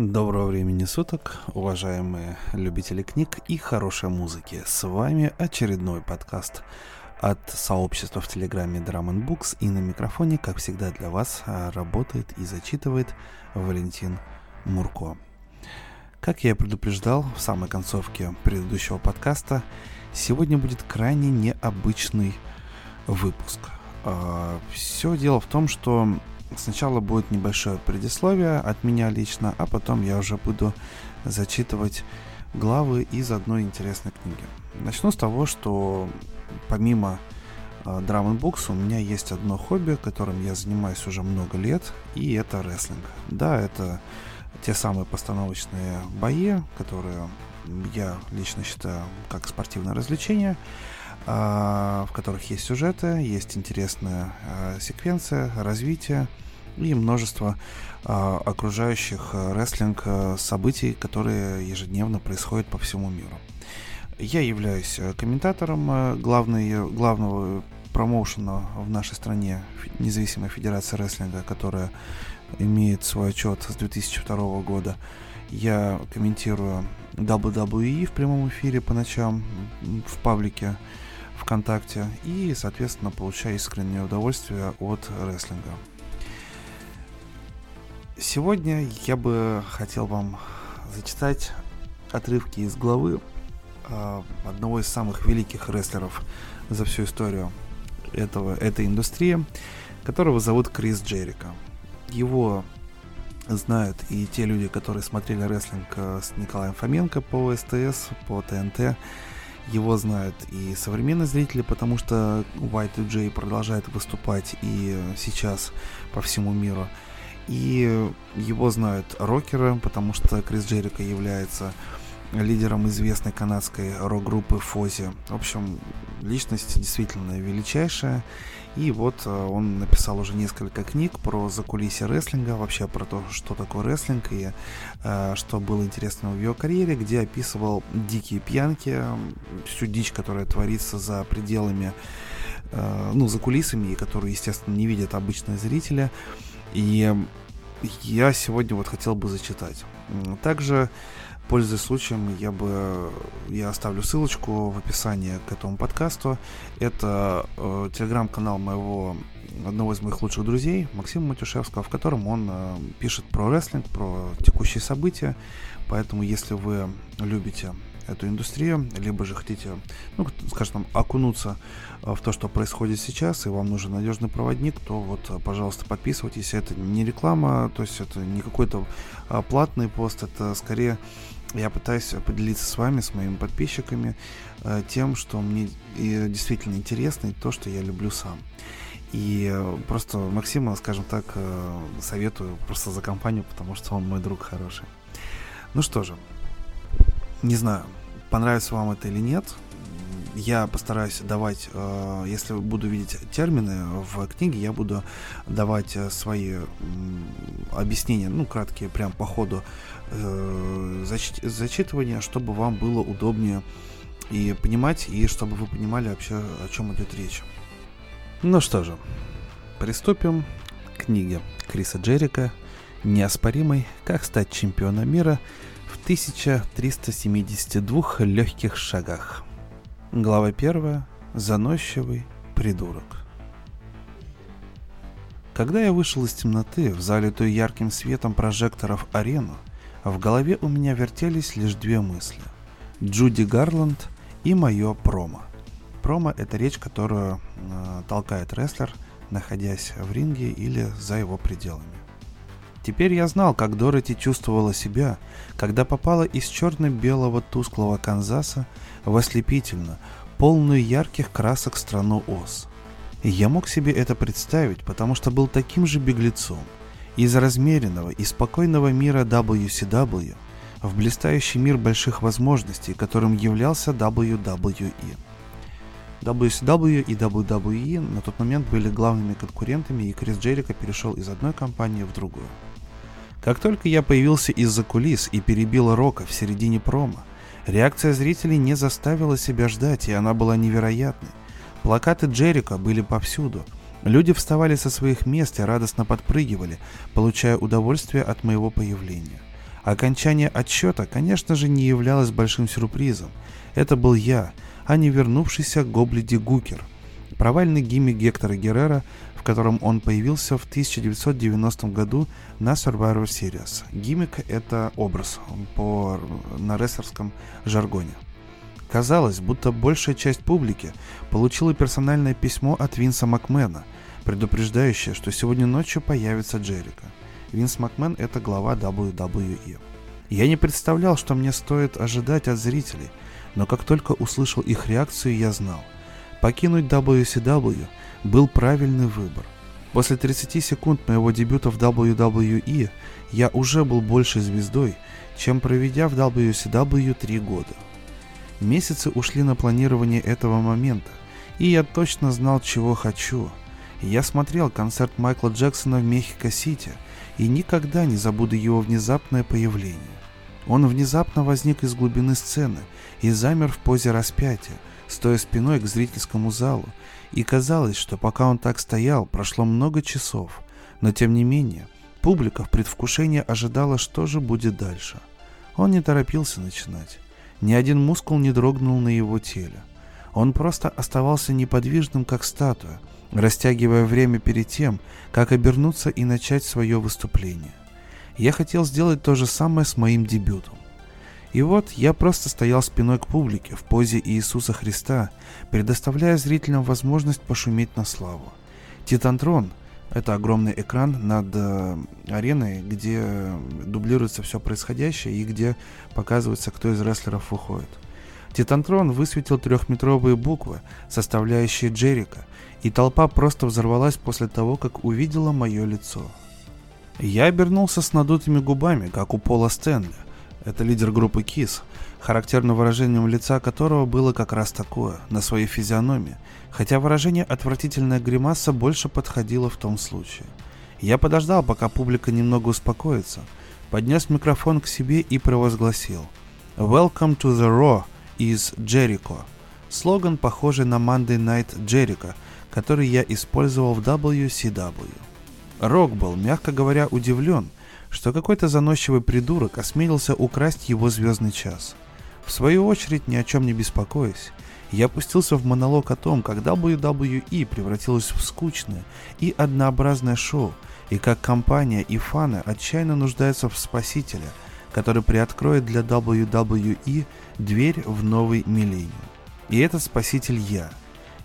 Доброго времени суток, уважаемые любители книг и хорошей музыки. С вами очередной подкаст от сообщества в Телеграме Drum Books и на микрофоне, как всегда для вас, а, работает и зачитывает Валентин Мурко. Как я и предупреждал в самой концовке предыдущего подкаста, сегодня будет крайне необычный выпуск. А, Все дело в том, что Сначала будет небольшое предисловие от меня лично, а потом я уже буду зачитывать главы из одной интересной книги. Начну с того, что помимо Drum Books у меня есть одно хобби, которым я занимаюсь уже много лет, и это рестлинг. Да, это те самые постановочные бои, которые я лично считаю как спортивное развлечение, в которых есть сюжеты, есть интересная а, секвенция, развитие и множество а, окружающих рестлинг событий, которые ежедневно происходят по всему миру. Я являюсь комментатором главной, главного промоушена в нашей стране, независимая федерация рестлинга, которая имеет свой отчет с 2002 года. Я комментирую WWE в прямом эфире по ночам в паблике ВКонтакте и, соответственно, получаю искреннее удовольствие от рестлинга. Сегодня я бы хотел вам зачитать отрывки из главы э, одного из самых великих рестлеров за всю историю этого, этой индустрии, которого зовут Крис Джерика. Его знают и те люди, которые смотрели рестлинг э, с Николаем Фоменко по СТС, по ТНТ, его знают и современные зрители, потому что Y2J продолжает выступать и сейчас по всему миру. И его знают рокеры, потому что Крис Джерика является лидером известной канадской рок-группы Фози. В общем, личность действительно величайшая. И вот э, он написал уже несколько книг про закулисье рестлинга, вообще про то, что такое рестлинг и э, что было интересного в его карьере, где описывал дикие пьянки, всю дичь, которая творится за пределами, э, ну, за кулисами, и которую, естественно, не видят обычные зрители. И я сегодня вот хотел бы зачитать. Также Пользуясь случаем, я бы я оставлю ссылочку в описании к этому подкасту. Это э, телеграм-канал моего одного из моих лучших друзей, Максима Матюшевского, в котором он э, пишет про рестлинг, про текущие события. Поэтому, если вы любите эту индустрию, либо же хотите, ну, скажем, окунуться э, в то, что происходит сейчас, и вам нужен надежный проводник, то вот, э, пожалуйста, подписывайтесь. Это не реклама, то есть это не какой-то э, платный пост, это скорее я пытаюсь поделиться с вами, с моими подписчиками, э, тем, что мне э, действительно интересно и то, что я люблю сам. И э, просто Максима, скажем так, советую просто за компанию, потому что он мой друг хороший. Ну что же, не знаю, понравится вам это или нет. Я постараюсь давать, если буду видеть термины в книге, я буду давать свои объяснения, ну, краткие, прям по ходу э, зач- зачитывания, чтобы вам было удобнее и понимать, и чтобы вы понимали вообще, о чем идет речь. Ну что же, приступим к книге Криса Джерика «Неоспоримый. Как стать чемпионом мира в 1372 легких шагах». Глава 1. Заносчивый придурок. Когда я вышел из темноты в залитую ярким светом прожекторов арену, в голове у меня вертелись лишь две мысли. Джуди Гарланд и мое промо. Промо – это речь, которую э, толкает рестлер, находясь в ринге или за его пределами. Теперь я знал, как Дороти чувствовала себя, когда попала из черно-белого тусклого Канзаса в ослепительно, полную ярких красок страну Оз. Я мог себе это представить, потому что был таким же беглецом – из размеренного и спокойного мира WCW в блистающий мир больших возможностей, которым являлся WWE. WCW и WWE на тот момент были главными конкурентами, и Крис Джерика перешел из одной компании в другую. Как только я появился из-за кулис и перебил Рока в середине промо, реакция зрителей не заставила себя ждать, и она была невероятной. Плакаты Джерика были повсюду – Люди вставали со своих мест и радостно подпрыгивали, получая удовольствие от моего появления. Окончание отсчета, конечно же, не являлось большим сюрпризом. Это был я, а не вернувшийся Гоблиди Гукер. Провальный гиммик Гектора Геррера, в котором он появился в 1990 году на Survivor Series. Гиммик — это образ по, на рестлерском жаргоне. Казалось, будто большая часть публики получила персональное письмо от Винса Макмена, предупреждающее, что сегодня ночью появится Джерика. Винс Макмен — это глава WWE. Я не представлял, что мне стоит ожидать от зрителей, но как только услышал их реакцию, я знал. Покинуть WCW был правильный выбор. После 30 секунд моего дебюта в WWE я уже был большей звездой, чем проведя в WCW три года. Месяцы ушли на планирование этого момента, и я точно знал, чего хочу. Я смотрел концерт Майкла Джексона в Мехико-Сити и никогда не забуду его внезапное появление. Он внезапно возник из глубины сцены и замер в позе распятия, стоя спиной к зрительскому залу, и казалось, что пока он так стоял, прошло много часов, но тем не менее, публика в предвкушении ожидала, что же будет дальше. Он не торопился начинать. Ни один мускул не дрогнул на его теле. Он просто оставался неподвижным, как статуя, растягивая время перед тем, как обернуться и начать свое выступление. Я хотел сделать то же самое с моим дебютом. И вот я просто стоял спиной к публике в позе Иисуса Христа, предоставляя зрителям возможность пошуметь на славу. Титантрон это огромный экран над э, ареной, где дублируется все происходящее и где показывается, кто из рестлеров выходит. Титантрон высветил трехметровые буквы, составляющие Джерика, и толпа просто взорвалась после того, как увидела мое лицо. Я обернулся с надутыми губами, как у Пола Стэнли. Это лидер группы Kiss, характерным выражением лица которого было как раз такое, на своей физиономии, хотя выражение «отвратительная гримаса» больше подходило в том случае. Я подождал, пока публика немного успокоится, поднес микрофон к себе и провозгласил «Welcome to the Raw из Jericho». Слоган, похожий на Monday Night Jericho, который я использовал в WCW. Рок был, мягко говоря, удивлен, что какой-то заносчивый придурок осмелился украсть его звездный час – в свою очередь, ни о чем не беспокоясь, я опустился в монолог о том, как WWE превратилась в скучное и однообразное шоу, и как компания и фаны отчаянно нуждаются в спасителе, который приоткроет для WWE дверь в новый миллениум. И этот спаситель я.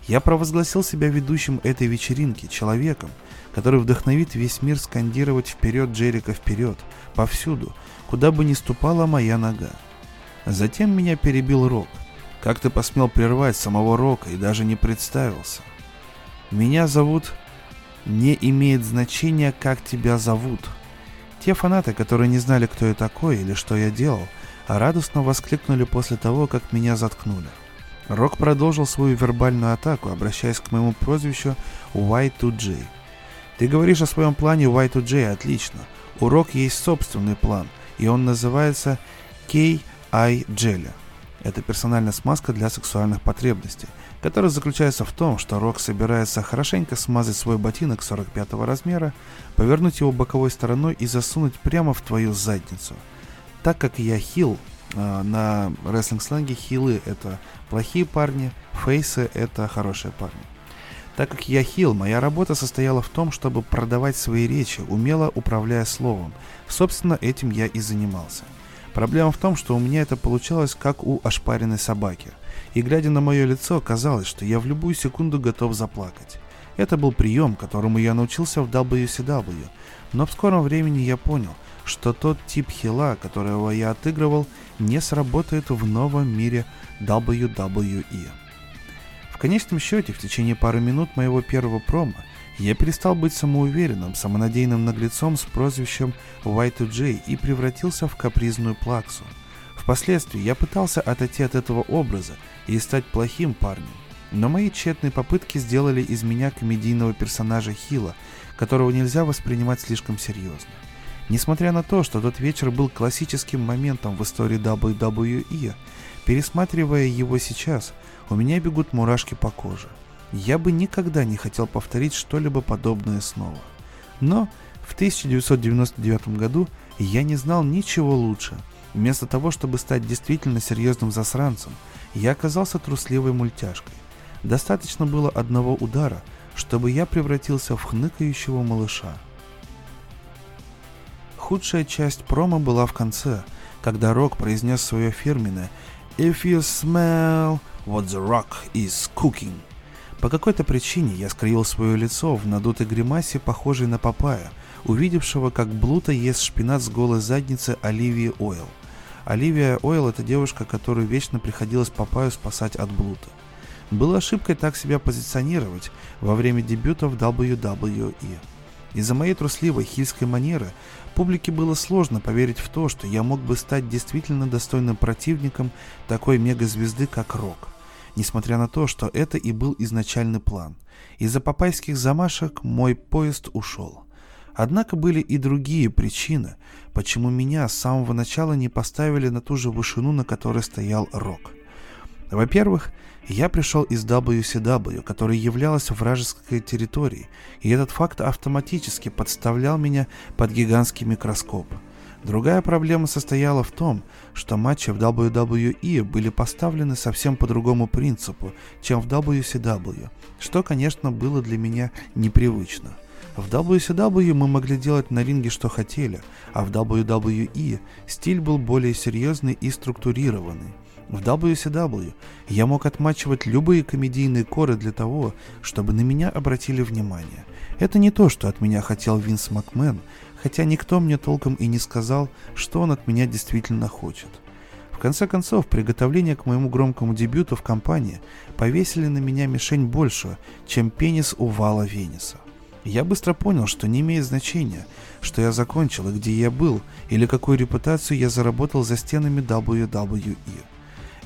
Я провозгласил себя ведущим этой вечеринки, человеком, который вдохновит весь мир скандировать «Вперед, Джерика, вперед!» повсюду, куда бы ни ступала моя нога. Затем меня перебил Рок. Как ты посмел прервать самого Рока и даже не представился? Меня зовут... Не имеет значения, как тебя зовут. Те фанаты, которые не знали, кто я такой или что я делал, радостно воскликнули после того, как меня заткнули. Рок продолжил свою вербальную атаку, обращаясь к моему прозвищу Y2J. Ты говоришь о своем плане Y2J, отлично. У Рок есть собственный план, и он называется K Ай Джелли. Это персональная смазка для сексуальных потребностей, которая заключается в том, что Рок собирается хорошенько смазать свой ботинок 45 размера, повернуть его боковой стороной и засунуть прямо в твою задницу. Так как я хил, э, на рестлинг-сленге хилы это плохие парни, фейсы это хорошие парни. Так как я хил, моя работа состояла в том, чтобы продавать свои речи, умело управляя словом. Собственно, этим я и занимался. Проблема в том, что у меня это получалось как у ошпаренной собаки. И глядя на мое лицо, казалось, что я в любую секунду готов заплакать. Это был прием, которому я научился в WCW, но в скором времени я понял, что тот тип хила, которого я отыгрывал, не сработает в новом мире WWE. В конечном счете, в течение пары минут моего первого промо я перестал быть самоуверенным, самонадеянным наглецом с прозвищем Y2J и превратился в капризную плаксу. Впоследствии я пытался отойти от этого образа и стать плохим парнем, но мои тщетные попытки сделали из меня комедийного персонажа Хила, которого нельзя воспринимать слишком серьезно. Несмотря на то, что тот вечер был классическим моментом в истории WWE, пересматривая его сейчас, у меня бегут мурашки по коже – я бы никогда не хотел повторить что-либо подобное снова. Но в 1999 году Я не знал ничего лучше. Вместо того, чтобы стать действительно серьезным засранцем, я оказался трусливой мультяшкой. Достаточно было одного удара, чтобы я превратился в хныкающего малыша. Худшая часть промо была в конце, когда Рок произнес свое фирменное «If you smell what the rock is cooking», по какой-то причине я скривил свое лицо в надутой гримасе, похожей на папая, увидевшего, как Блута ест шпинат с голой задницы Оливии Ойл. Оливия Ойл – это девушка, которую вечно приходилось папаю спасать от Блута. Было ошибкой так себя позиционировать во время дебюта в WWE. Из-за моей трусливой хильской манеры публике было сложно поверить в то, что я мог бы стать действительно достойным противником такой мегазвезды, как Рок – несмотря на то, что это и был изначальный план. Из-за папайских замашек мой поезд ушел. Однако были и другие причины, почему меня с самого начала не поставили на ту же вышину, на которой стоял Рок. Во-первых, я пришел из WCW, которая являлась вражеской территорией, и этот факт автоматически подставлял меня под гигантский микроскоп – Другая проблема состояла в том, что матчи в WWE были поставлены совсем по другому принципу, чем в WCW, что, конечно, было для меня непривычно. В WCW мы могли делать на ринге что хотели, а в WWE стиль был более серьезный и структурированный. В WCW я мог отмачивать любые комедийные коры для того, чтобы на меня обратили внимание. Это не то, что от меня хотел Винс Макмен, хотя никто мне толком и не сказал, что он от меня действительно хочет. В конце концов, приготовление к моему громкому дебюту в компании повесили на меня мишень больше, чем пенис у Вала Венеса. Я быстро понял, что не имеет значения, что я закончил и где я был, или какую репутацию я заработал за стенами WWE.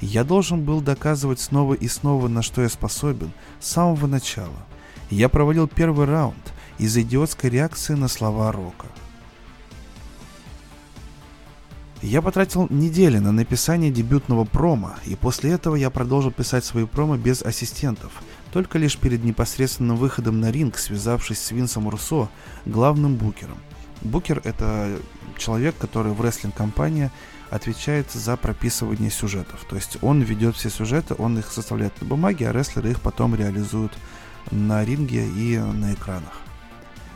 Я должен был доказывать снова и снова, на что я способен, с самого начала. Я провалил первый раунд из-за идиотской реакции на слова Рока. Я потратил недели на написание дебютного промо, и после этого я продолжил писать свои промо без ассистентов, только лишь перед непосредственным выходом на ринг, связавшись с Винсом Руссо, главным букером. Букер — это человек, который в рестлинг-компании отвечает за прописывание сюжетов. То есть он ведет все сюжеты, он их составляет на бумаге, а рестлеры их потом реализуют на ринге и на экранах.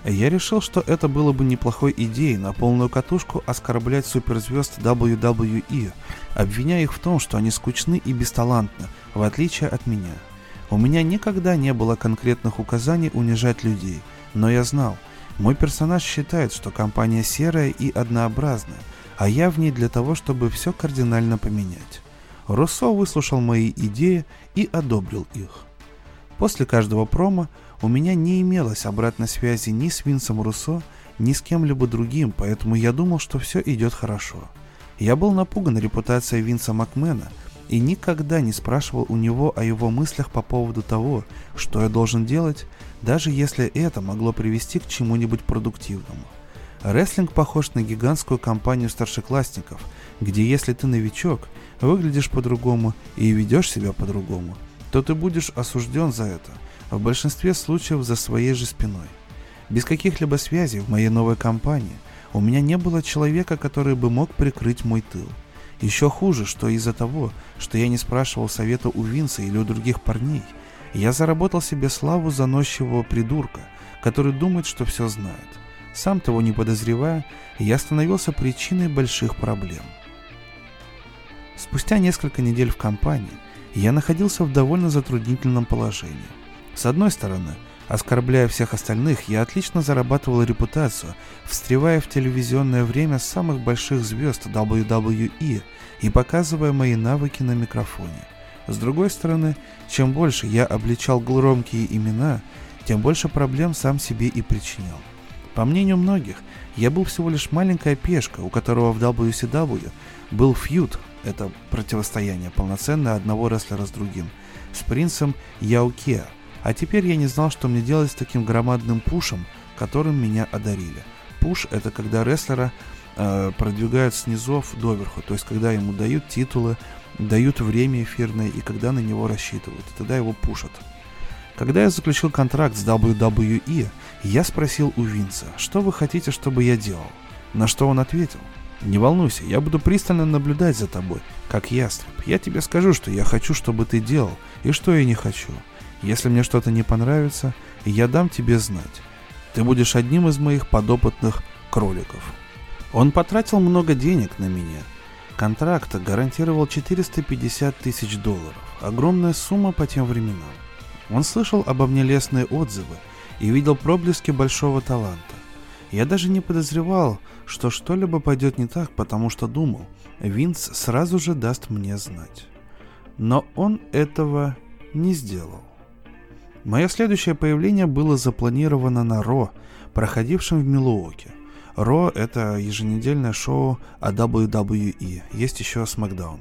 Я решил, что это было бы неплохой идеей на полную катушку оскорблять суперзвезд WWE, обвиняя их в том, что они скучны и бесталантны, в отличие от меня. У меня никогда не было конкретных указаний унижать людей, но я знал, мой персонаж считает, что компания серая и однообразная, а я в ней для того, чтобы все кардинально поменять. Руссо выслушал мои идеи и одобрил их. После каждого промо у меня не имелось обратной связи ни с Винсом Руссо, ни с кем-либо другим, поэтому я думал, что все идет хорошо. Я был напуган репутацией Винса Макмена и никогда не спрашивал у него о его мыслях по поводу того, что я должен делать, даже если это могло привести к чему-нибудь продуктивному. Рестлинг похож на гигантскую компанию старшеклассников, где если ты новичок, выглядишь по-другому и ведешь себя по-другому, то ты будешь осужден за это – в большинстве случаев за своей же спиной. Без каких-либо связей в моей новой компании у меня не было человека, который бы мог прикрыть мой тыл. Еще хуже, что из-за того, что я не спрашивал совета у Винса или у других парней, я заработал себе славу заносчивого придурка, который думает, что все знает. Сам того не подозревая, я становился причиной больших проблем. Спустя несколько недель в компании я находился в довольно затруднительном положении – с одной стороны, оскорбляя всех остальных, я отлично зарабатывал репутацию, встревая в телевизионное время самых больших звезд WWE и показывая мои навыки на микрофоне. С другой стороны, чем больше я обличал громкие имена, тем больше проблем сам себе и причинял. По мнению многих, я был всего лишь маленькая пешка, у которого в WCW был фьюд, это противостояние полноценное одного рестлера с другим, с принцем Яукеа, а теперь я не знал, что мне делать с таким громадным пушем, которым меня одарили. Пуш — это когда рестлера э, продвигают снизов доверху, то есть когда ему дают титулы, дают время эфирное и когда на него рассчитывают, и тогда его пушат. Когда я заключил контракт с WWE, я спросил у Винса, что вы хотите, чтобы я делал? На что он ответил, «Не волнуйся, я буду пристально наблюдать за тобой, как ястреб. Я тебе скажу, что я хочу, чтобы ты делал, и что я не хочу. Если мне что-то не понравится, я дам тебе знать. Ты будешь одним из моих подопытных кроликов». Он потратил много денег на меня. Контракт гарантировал 450 тысяч долларов. Огромная сумма по тем временам. Он слышал обо мне лестные отзывы и видел проблески большого таланта. Я даже не подозревал, что что-либо пойдет не так, потому что думал, Винс сразу же даст мне знать. Но он этого не сделал. Мое следующее появление было запланировано на Ро, проходившем в Милуоке. Ро — это еженедельное шоу о WWE, есть еще SmackDown.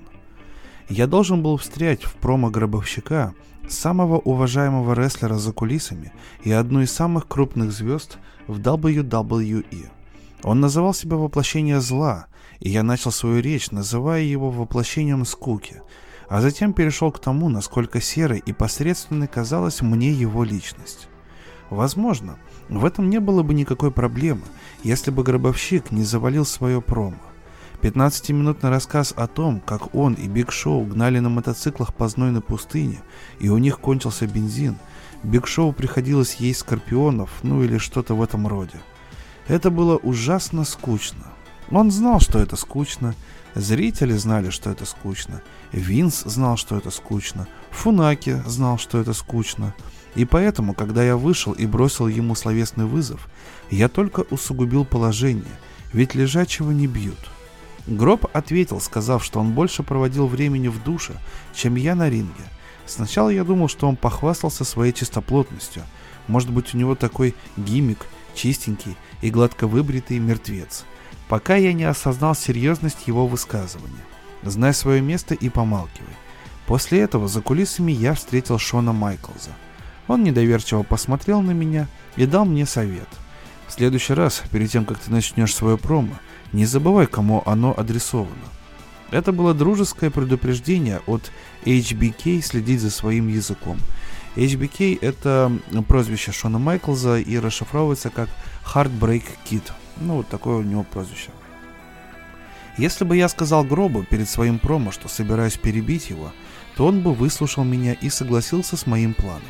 Я должен был встрять в промо гробовщика самого уважаемого рестлера за кулисами и одну из самых крупных звезд в WWE. Он называл себя воплощение зла, и я начал свою речь, называя его воплощением скуки, а затем перешел к тому, насколько серой и посредственной казалась мне его личность. Возможно, в этом не было бы никакой проблемы, если бы гробовщик не завалил свое промо. 15-минутный рассказ о том, как он и Биг Шоу гнали на мотоциклах по знойной пустыне, и у них кончился бензин, Биг Шоу приходилось есть скорпионов, ну или что-то в этом роде. Это было ужасно скучно. Он знал, что это скучно, зрители знали, что это скучно, Винс знал, что это скучно, Фунаки знал, что это скучно. И поэтому, когда я вышел и бросил ему словесный вызов, я только усугубил положение, ведь лежачего не бьют. Гроб ответил, сказав, что он больше проводил времени в душе, чем я на ринге. Сначала я думал, что он похвастался своей чистоплотностью. Может быть, у него такой гиммик, чистенький и гладко выбритый мертвец. Пока я не осознал серьезность его высказывания. Знай свое место и помалкивай. После этого за кулисами я встретил Шона Майклза. Он недоверчиво посмотрел на меня и дал мне совет. В следующий раз, перед тем, как ты начнешь свое промо, не забывай, кому оно адресовано. Это было дружеское предупреждение от HBK следить за своим языком. HBK — это прозвище Шона Майклза и расшифровывается как Heartbreak Kid. Ну, вот такое у него прозвище. Если бы я сказал Гробу перед своим промо, что собираюсь перебить его, то он бы выслушал меня и согласился с моим планом.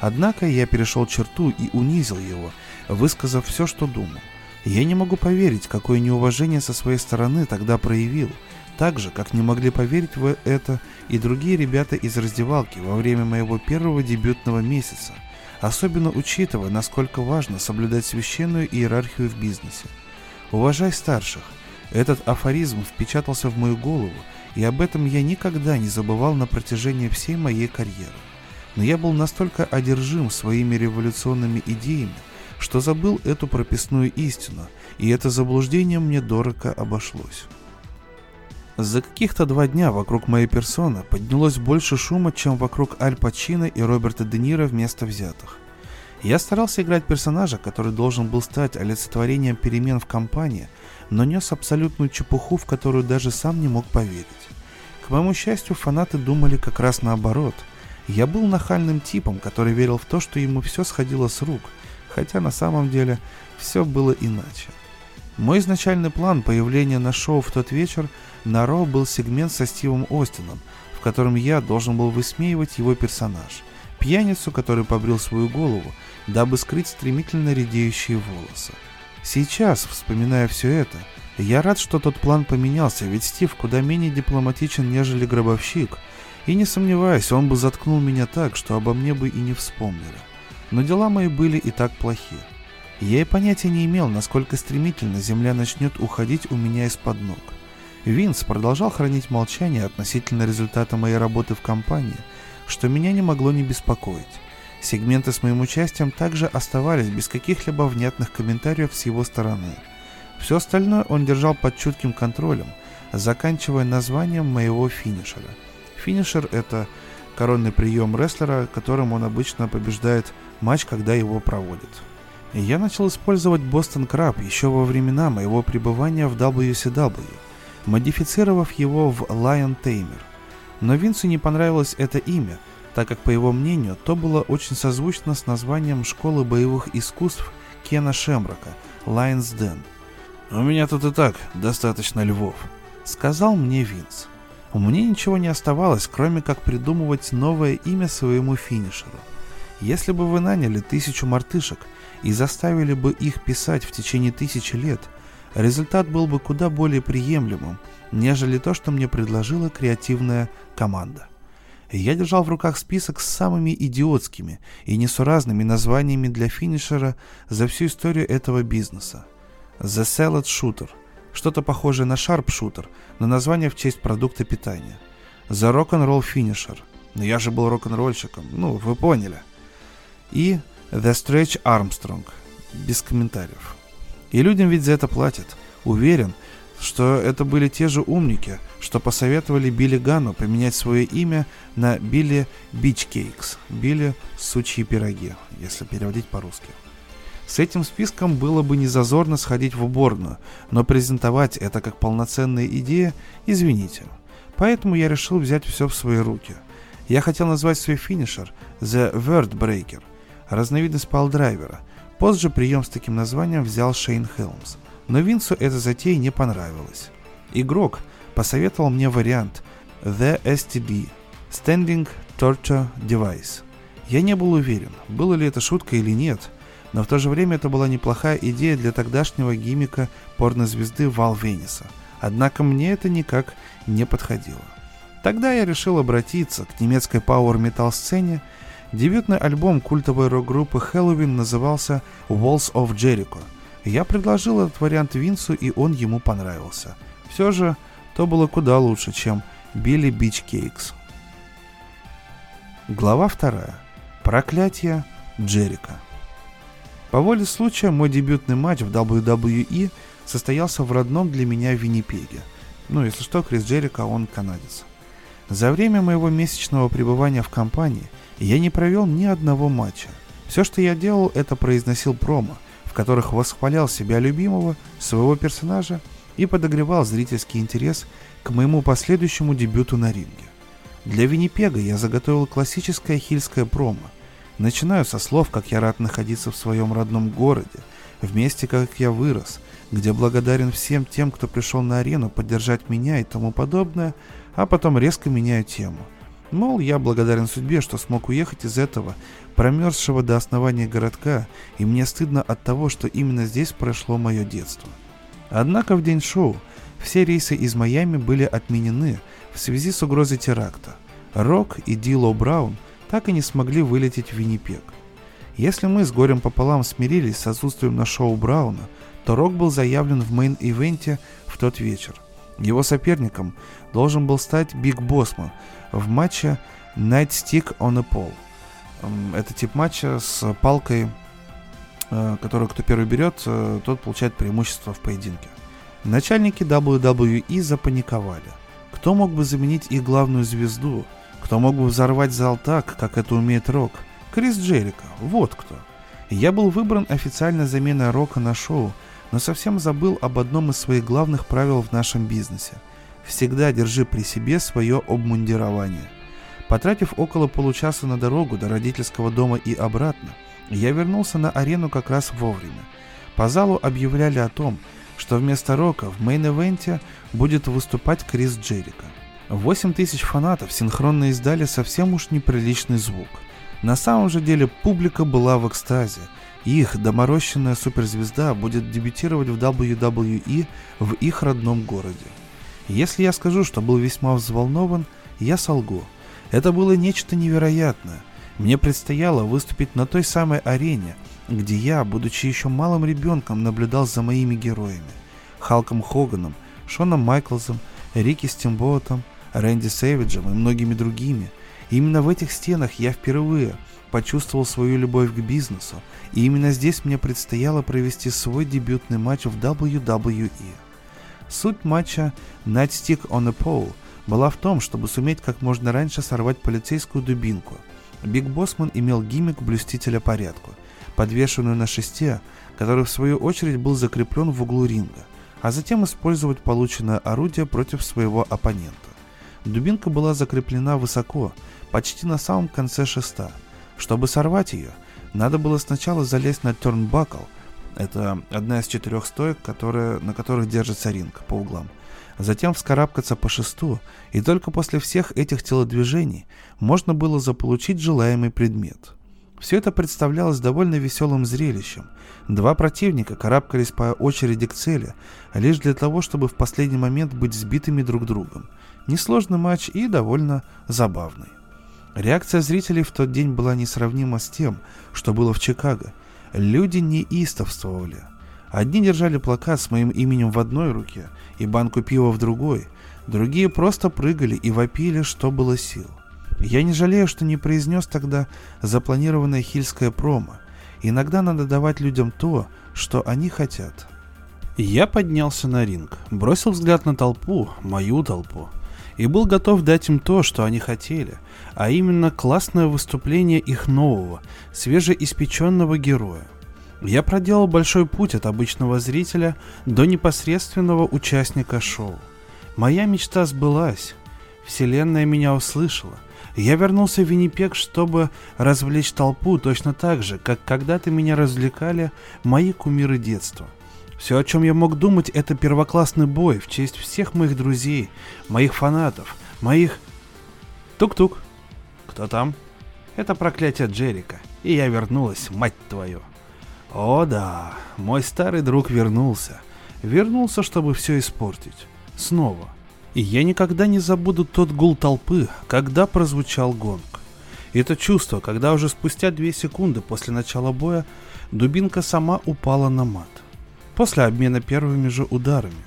Однако я перешел черту и унизил его, высказав все, что думал. Я не могу поверить, какое неуважение со своей стороны тогда проявил, так же, как не могли поверить в это и другие ребята из раздевалки во время моего первого дебютного месяца, особенно учитывая, насколько важно соблюдать священную иерархию в бизнесе. Уважай старших. Этот афоризм впечатался в мою голову, и об этом я никогда не забывал на протяжении всей моей карьеры. Но я был настолько одержим своими революционными идеями, что забыл эту прописную истину, и это заблуждение мне дорого обошлось. За каких-то два дня вокруг моей персоны поднялось больше шума, чем вокруг Аль Пачино и Роберта Де Ниро вместо взятых. Я старался играть персонажа, который должен был стать олицетворением перемен в компании, но нес абсолютную чепуху, в которую даже сам не мог поверить. К моему счастью, фанаты думали как раз наоборот. Я был нахальным типом, который верил в то, что ему все сходило с рук – хотя на самом деле все было иначе. Мой изначальный план появления на шоу в тот вечер на Ро был сегмент со Стивом Остином, в котором я должен был высмеивать его персонаж, пьяницу, который побрил свою голову, дабы скрыть стремительно редеющие волосы. Сейчас, вспоминая все это, я рад, что тот план поменялся, ведь Стив куда менее дипломатичен, нежели гробовщик, и не сомневаюсь, он бы заткнул меня так, что обо мне бы и не вспомнили. Но дела мои были и так плохи. Я и понятия не имел, насколько стремительно земля начнет уходить у меня из-под ног. Винс продолжал хранить молчание относительно результата моей работы в компании, что меня не могло не беспокоить. Сегменты с моим участием также оставались без каких-либо внятных комментариев с его стороны. Все остальное он держал под чутким контролем, заканчивая названием моего финишера. Финишер — это коронный прием рестлера, которым он обычно побеждает матч, когда его проводят. Я начал использовать Бостон Краб еще во времена моего пребывания в WCW, модифицировав его в Lion Tamer. Но Винсу не понравилось это имя, так как, по его мнению, то было очень созвучно с названием школы боевых искусств Кена Шембрака – Lion's Den. «У меня тут и так достаточно львов», — сказал мне Винс. Меня ничего не оставалось, кроме как придумывать новое имя своему финишеру. Если бы вы наняли тысячу мартышек и заставили бы их писать в течение тысячи лет, результат был бы куда более приемлемым, нежели то, что мне предложила креативная команда. Я держал в руках список с самыми идиотскими и несуразными названиями для финишера за всю историю этого бизнеса. The Salad Shooter – что-то похожее на шарпшутер, но название в честь продукта питания. The Rock'n'Roll Finisher. Но я же был рок-н-ролльщиком, ну, вы поняли. И The Stretch Armstrong. Без комментариев. И людям ведь за это платят. Уверен, что это были те же умники, что посоветовали Билли Ганну поменять свое имя на Билли Бичкейкс, Билли Сучьи Пироги, если переводить по-русски. С этим списком было бы незазорно сходить в уборную, но презентовать это как полноценная идея, извините. Поэтому я решил взять все в свои руки. Я хотел назвать свой финишер The Word Breaker, разновидность палдрайвера. Позже прием с таким названием взял Шейн Хелмс. Но Винсу эта затея не понравилась. Игрок посоветовал мне вариант The STD – Standing Torture Device. Я не был уверен, было ли это шутка или нет – но в то же время это была неплохая идея для тогдашнего гимика порнозвезды Вал Венеса. Однако мне это никак не подходило. Тогда я решил обратиться к немецкой пауэр-метал сцене. Дебютный альбом культовой рок-группы Хэллоуин назывался Walls of Jericho. Я предложил этот вариант Винсу, и он ему понравился. Все же, то было куда лучше, чем Билли Бич Кейкс. Глава вторая. Проклятие Джерика. По воле случая мой дебютный матч в WWE состоялся в родном для меня Виннипеге. Ну, если что, Крис Джерика, он канадец. За время моего месячного пребывания в компании я не провел ни одного матча. Все, что я делал, это произносил промо, в которых восхвалял себя любимого, своего персонажа и подогревал зрительский интерес к моему последующему дебюту на ринге. Для Виннипега я заготовил классическое хильское промо – Начинаю со слов, как я рад находиться в своем родном городе, в месте, как я вырос, где благодарен всем тем, кто пришел на арену поддержать меня и тому подобное, а потом резко меняю тему. Мол, я благодарен судьбе, что смог уехать из этого, промерзшего до основания городка, и мне стыдно от того, что именно здесь прошло мое детство. Однако в день шоу все рейсы из Майами были отменены в связи с угрозой теракта. Рок и Дило Браун – так и не смогли вылететь в Виннипег. Если мы с горем пополам смирились с отсутствием на шоу Брауна, то Рок был заявлен в мейн-ивенте в тот вечер. Его соперником должен был стать Биг Боссман в матче Nightstick on a Pole. Это тип матча с палкой, э, которую кто первый берет, э, тот получает преимущество в поединке. Начальники WWE запаниковали. Кто мог бы заменить их главную звезду – кто мог бы взорвать зал так, как это умеет Рок? Крис Джерика, вот кто. Я был выбран официальной заменой Рока на шоу, но совсем забыл об одном из своих главных правил в нашем бизнесе. Всегда держи при себе свое обмундирование. Потратив около получаса на дорогу до родительского дома и обратно, я вернулся на арену как раз вовремя. По залу объявляли о том, что вместо Рока в мейн-эвенте будет выступать Крис Джерика. 8 тысяч фанатов синхронно издали совсем уж неприличный звук. На самом же деле публика была в экстазе. Их доморощенная суперзвезда будет дебютировать в WWE в их родном городе. Если я скажу, что был весьма взволнован, я солгу. Это было нечто невероятное. Мне предстояло выступить на той самой арене, где я, будучи еще малым ребенком, наблюдал за моими героями. Халком Хоганом, Шоном Майклзом, Рики Стимботом, Рэнди Сэвиджем и многими другими. Именно в этих стенах я впервые почувствовал свою любовь к бизнесу, и именно здесь мне предстояло провести свой дебютный матч в WWE. Суть матча Nightstick on a Pole была в том, чтобы суметь как можно раньше сорвать полицейскую дубинку. Биг Боссман имел гиммик блюстителя порядку, подвешенную на шесте, который в свою очередь был закреплен в углу ринга, а затем использовать полученное орудие против своего оппонента. Дубинка была закреплена высоко, почти на самом конце шеста. Чтобы сорвать ее, надо было сначала залезть на тернбакл, Это одна из четырех стоек, которые, на которых держится ринг по углам. Затем вскарабкаться по шесту, и только после всех этих телодвижений можно было заполучить желаемый предмет. Все это представлялось довольно веселым зрелищем. Два противника карабкались по очереди к цели, лишь для того, чтобы в последний момент быть сбитыми друг другом. Несложный матч и довольно забавный. Реакция зрителей в тот день была несравнима с тем, что было в Чикаго. Люди неистовствовали. Одни держали плакат с моим именем в одной руке и банку пива в другой, другие просто прыгали и вопили, что было сил. Я не жалею, что не произнес тогда запланированное хильское промо. Иногда надо давать людям то, что они хотят. Я поднялся на ринг, бросил взгляд на толпу, мою толпу, и был готов дать им то, что они хотели, а именно классное выступление их нового, свежеиспеченного героя. Я проделал большой путь от обычного зрителя до непосредственного участника шоу. Моя мечта сбылась. Вселенная меня услышала. Я вернулся в Виннипег, чтобы развлечь толпу точно так же, как когда-то меня развлекали мои кумиры детства. Все, о чем я мог думать, это первоклассный бой в честь всех моих друзей, моих фанатов, моих... Тук-тук. Кто там? Это проклятие Джерика. И я вернулась, мать твою. О да, мой старый друг вернулся. Вернулся, чтобы все испортить. Снова. И я никогда не забуду тот гул толпы, когда прозвучал гонг. Это чувство, когда уже спустя две секунды после начала боя дубинка сама упала на мат. После обмена первыми же ударами.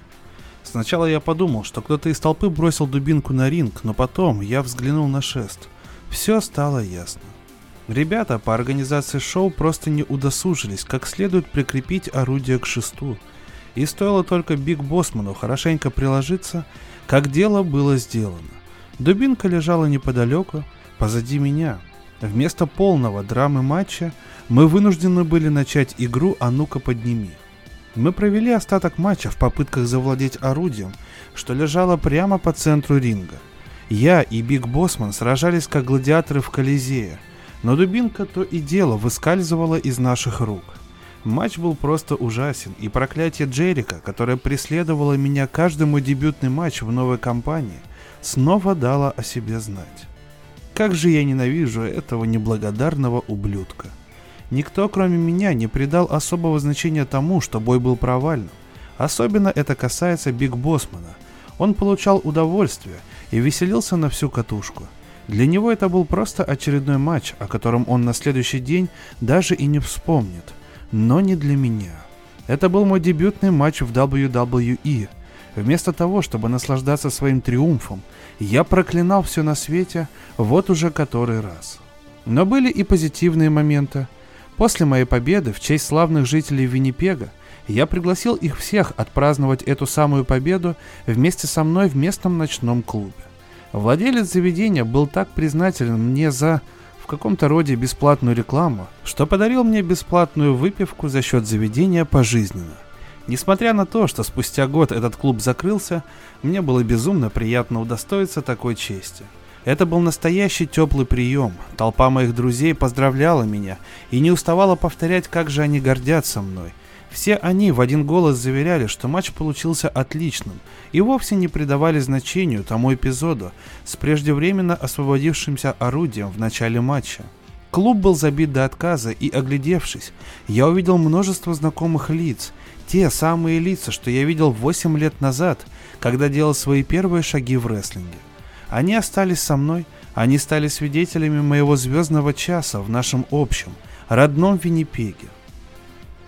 Сначала я подумал, что кто-то из толпы бросил дубинку на ринг, но потом я взглянул на шест. Все стало ясно. Ребята по организации шоу просто не удосужились как следует прикрепить орудие к шесту. И стоило только Биг Боссману хорошенько приложиться, как дело было сделано. Дубинка лежала неподалеку, позади меня. Вместо полного драмы матча мы вынуждены были начать игру «А ну-ка подними». Мы провели остаток матча в попытках завладеть орудием, что лежало прямо по центру ринга. Я и Биг Боссман сражались как гладиаторы в Колизее – но дубинка то и дело выскальзывала из наших рук. Матч был просто ужасен, и проклятие Джерика, которое преследовало меня каждый мой дебютный матч в новой компании, снова дало о себе знать. Как же я ненавижу этого неблагодарного ублюдка. Никто, кроме меня, не придал особого значения тому, что бой был провальным. Особенно это касается Биг Боссмана. Он получал удовольствие и веселился на всю катушку – для него это был просто очередной матч, о котором он на следующий день даже и не вспомнит. Но не для меня. Это был мой дебютный матч в WWE. Вместо того, чтобы наслаждаться своим триумфом, я проклинал все на свете вот уже который раз. Но были и позитивные моменты. После моей победы в честь славных жителей Виннипега я пригласил их всех отпраздновать эту самую победу вместе со мной в местном ночном клубе. Владелец заведения был так признателен мне за в каком-то роде бесплатную рекламу, что подарил мне бесплатную выпивку за счет заведения пожизненно. Несмотря на то, что спустя год этот клуб закрылся, мне было безумно приятно удостоиться такой чести. Это был настоящий теплый прием. Толпа моих друзей поздравляла меня и не уставала повторять, как же они гордятся мной. Все они в один голос заверяли, что матч получился отличным и вовсе не придавали значению тому эпизоду с преждевременно освободившимся орудием в начале матча. Клуб был забит до отказа, и, оглядевшись, я увидел множество знакомых лиц, те самые лица, что я видел 8 лет назад, когда делал свои первые шаги в рестлинге. Они остались со мной, они стали свидетелями моего звездного часа в нашем общем, родном Виннипеге.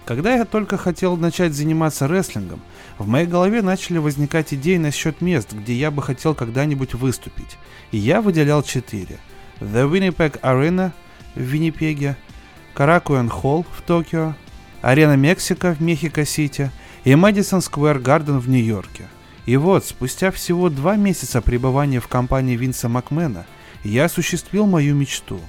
Когда я только хотел начать заниматься рестлингом, в моей голове начали возникать идеи насчет мест, где я бы хотел когда-нибудь выступить. И я выделял четыре. The Winnipeg Arena в Виннипеге, Каракуэн Холл в Токио, Арена Мексика в Мехико-Сити и Мэдисон Сквер Гарден в Нью-Йорке. И вот, спустя всего два месяца пребывания в компании Винса Макмена, я осуществил мою мечту.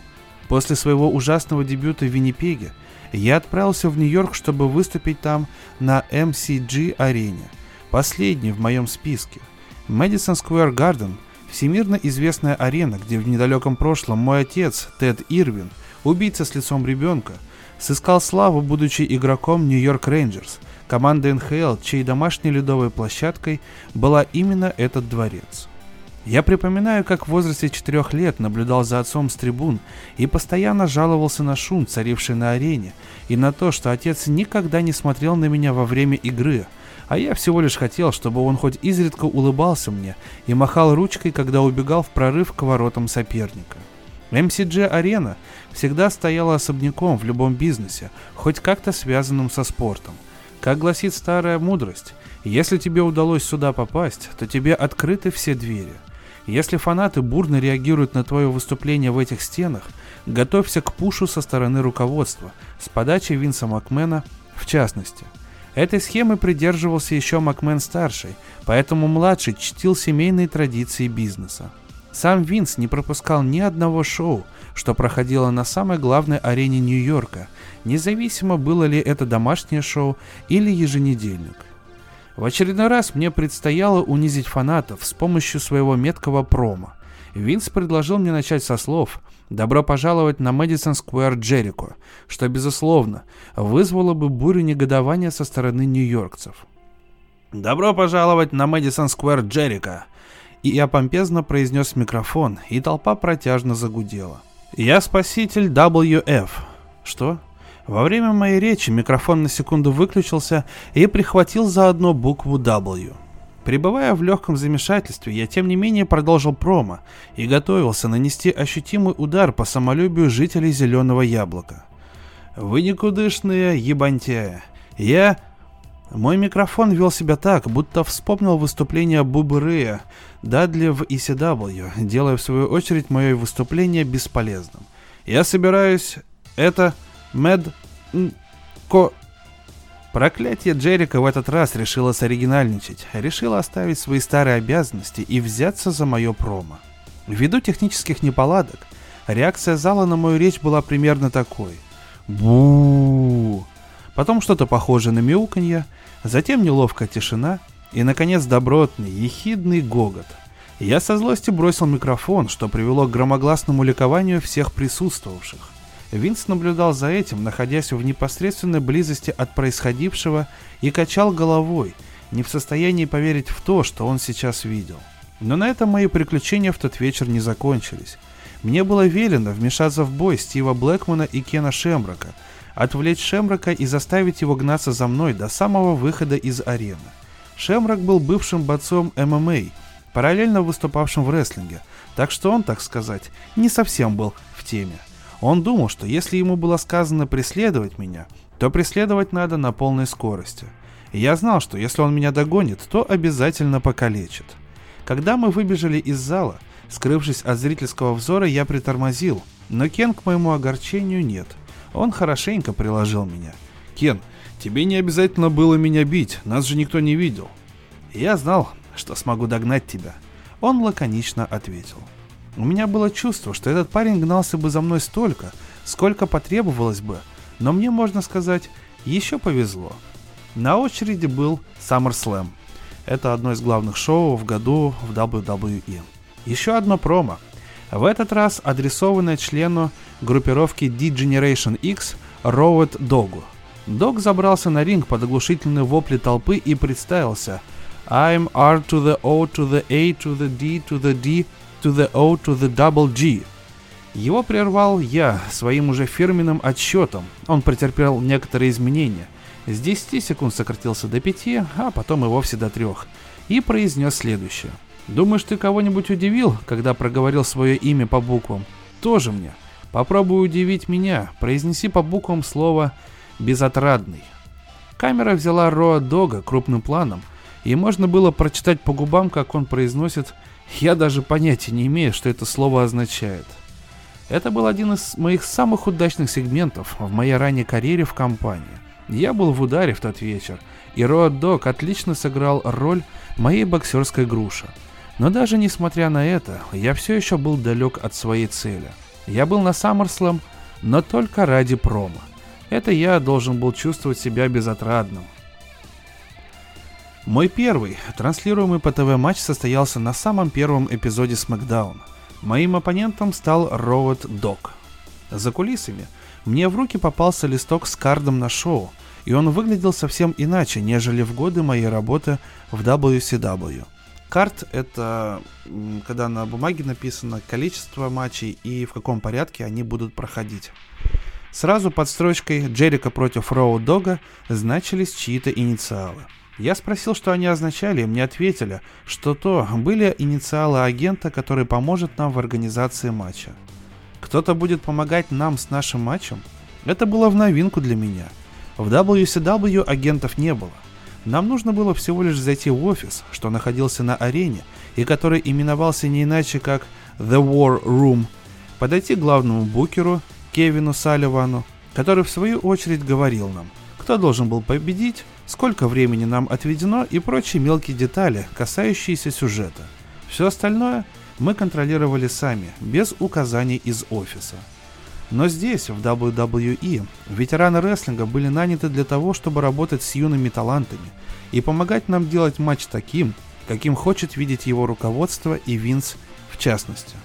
После своего ужасного дебюта в Виннипеге я отправился в Нью-Йорк, чтобы выступить там на MCG-арене, последний в моем списке. Мэдисон Сквер Гарден – всемирно известная арена, где в недалеком прошлом мой отец, Тед Ирвин, убийца с лицом ребенка, сыскал славу, будучи игроком Нью-Йорк Рейнджерс, команды НХЛ, чьей домашней ледовой площадкой была именно этот дворец. Я припоминаю, как в возрасте четырех лет наблюдал за отцом с трибун и постоянно жаловался на шум, царивший на арене, и на то, что отец никогда не смотрел на меня во время игры, а я всего лишь хотел, чтобы он хоть изредка улыбался мне и махал ручкой, когда убегал в прорыв к воротам соперника. MCG-арена всегда стояла особняком в любом бизнесе, хоть как-то связанном со спортом. Как гласит старая мудрость, если тебе удалось сюда попасть, то тебе открыты все двери – если фанаты бурно реагируют на твое выступление в этих стенах, готовься к пушу со стороны руководства, с подачи Винса Макмена в частности. Этой схемы придерживался еще Макмен-старший, поэтому младший чтил семейные традиции бизнеса. Сам Винс не пропускал ни одного шоу, что проходило на самой главной арене Нью-Йорка, независимо было ли это домашнее шоу или еженедельник. В очередной раз мне предстояло унизить фанатов с помощью своего меткого промо. Винс предложил мне начать со слов «Добро пожаловать на Мэдисон Сквер Джерико», что, безусловно, вызвало бы бурю негодования со стороны нью-йоркцев. «Добро пожаловать на Мэдисон Сквер Джерико», и я помпезно произнес микрофон, и толпа протяжно загудела. «Я спаситель WF». «Что?» Во время моей речи микрофон на секунду выключился и прихватил заодно букву W. Пребывая в легком замешательстве, я тем не менее продолжил промо и готовился нанести ощутимый удар по самолюбию жителей Зеленого Яблока. «Вы никудышные ебантяи. Я...» Мой микрофон вел себя так, будто вспомнил выступление Бубы Рэя Дадли в ECW, делая в свою очередь мое выступление бесполезным. «Я собираюсь... это...» Мэд... Ко... Проклятие Джерика в этот раз решило соригинальничать, решило оставить свои старые обязанности и взяться за мое промо. Ввиду технических неполадок, реакция зала на мою речь была примерно такой. бу Потом что-то похожее на мяуканье, затем неловкая тишина и, наконец, добротный, ехидный гогот. Я со злости бросил микрофон, что привело к громогласному ликованию всех присутствовавших. Винс наблюдал за этим, находясь в непосредственной близости от происходившего, и качал головой, не в состоянии поверить в то, что он сейчас видел. Но на этом мои приключения в тот вечер не закончились. Мне было велено вмешаться в бой Стива Блэкмана и Кена Шемброка, отвлечь Шемброка и заставить его гнаться за мной до самого выхода из арены. Шемрак был бывшим бойцом ММА, параллельно выступавшим в рестлинге, так что он, так сказать, не совсем был в теме. Он думал, что если ему было сказано преследовать меня, то преследовать надо на полной скорости. И я знал, что если он меня догонит, то обязательно покалечит. Когда мы выбежали из зала, скрывшись от зрительского взора, я притормозил, но Кен к моему огорчению нет. Он хорошенько приложил меня. «Кен, тебе не обязательно было меня бить, нас же никто не видел». Я знал, что смогу догнать тебя. Он лаконично ответил. У меня было чувство, что этот парень гнался бы за мной столько, сколько потребовалось бы, но мне, можно сказать, еще повезло. На очереди был SummerSlam. Это одно из главных шоу в году в WWE. Еще одно промо. В этот раз адресованное члену группировки D-Generation X Роуэт Догу. Дог забрался на ринг под оглушительные вопли толпы и представился I'm R to the O to the A to the D to the D to the O to the double G. Его прервал я своим уже фирменным отсчетом. Он претерпел некоторые изменения. С 10 секунд сократился до 5, а потом и вовсе до 3. И произнес следующее. «Думаешь, ты кого-нибудь удивил, когда проговорил свое имя по буквам? Тоже мне. Попробуй удивить меня. Произнеси по буквам слово «безотрадный». Камера взяла Роа Дога крупным планом, и можно было прочитать по губам, как он произносит я даже понятия не имею, что это слово означает. Это был один из моих самых удачных сегментов в моей ранней карьере в компании. Я был в ударе в тот вечер, и Роад Дог отлично сыграл роль моей боксерской груши. Но даже несмотря на это, я все еще был далек от своей цели. Я был на SummerSlam, но только ради промо. Это я должен был чувствовать себя безотрадным, мой первый, транслируемый по ТВ матч состоялся на самом первом эпизоде SmackDown. Моим оппонентом стал Роуд Док. За кулисами мне в руки попался листок с кардом на шоу, и он выглядел совсем иначе, нежели в годы моей работы в WCW. Карт — это когда на бумаге написано количество матчей и в каком порядке они будут проходить. Сразу под строчкой «Джерика против Роу Дога» значились чьи-то инициалы. Я спросил, что они означали, и мне ответили, что то были инициалы агента, который поможет нам в организации матча. Кто-то будет помогать нам с нашим матчем? Это было в новинку для меня. В WCW агентов не было. Нам нужно было всего лишь зайти в офис, что находился на арене, и который именовался не иначе как The War Room, подойти к главному букеру, Кевину Салливану, который в свою очередь говорил нам, кто должен был победить, сколько времени нам отведено и прочие мелкие детали, касающиеся сюжета. Все остальное мы контролировали сами, без указаний из офиса. Но здесь, в WWE, ветераны рестлинга были наняты для того, чтобы работать с юными талантами и помогать нам делать матч таким, каким хочет видеть его руководство и Винс в частности.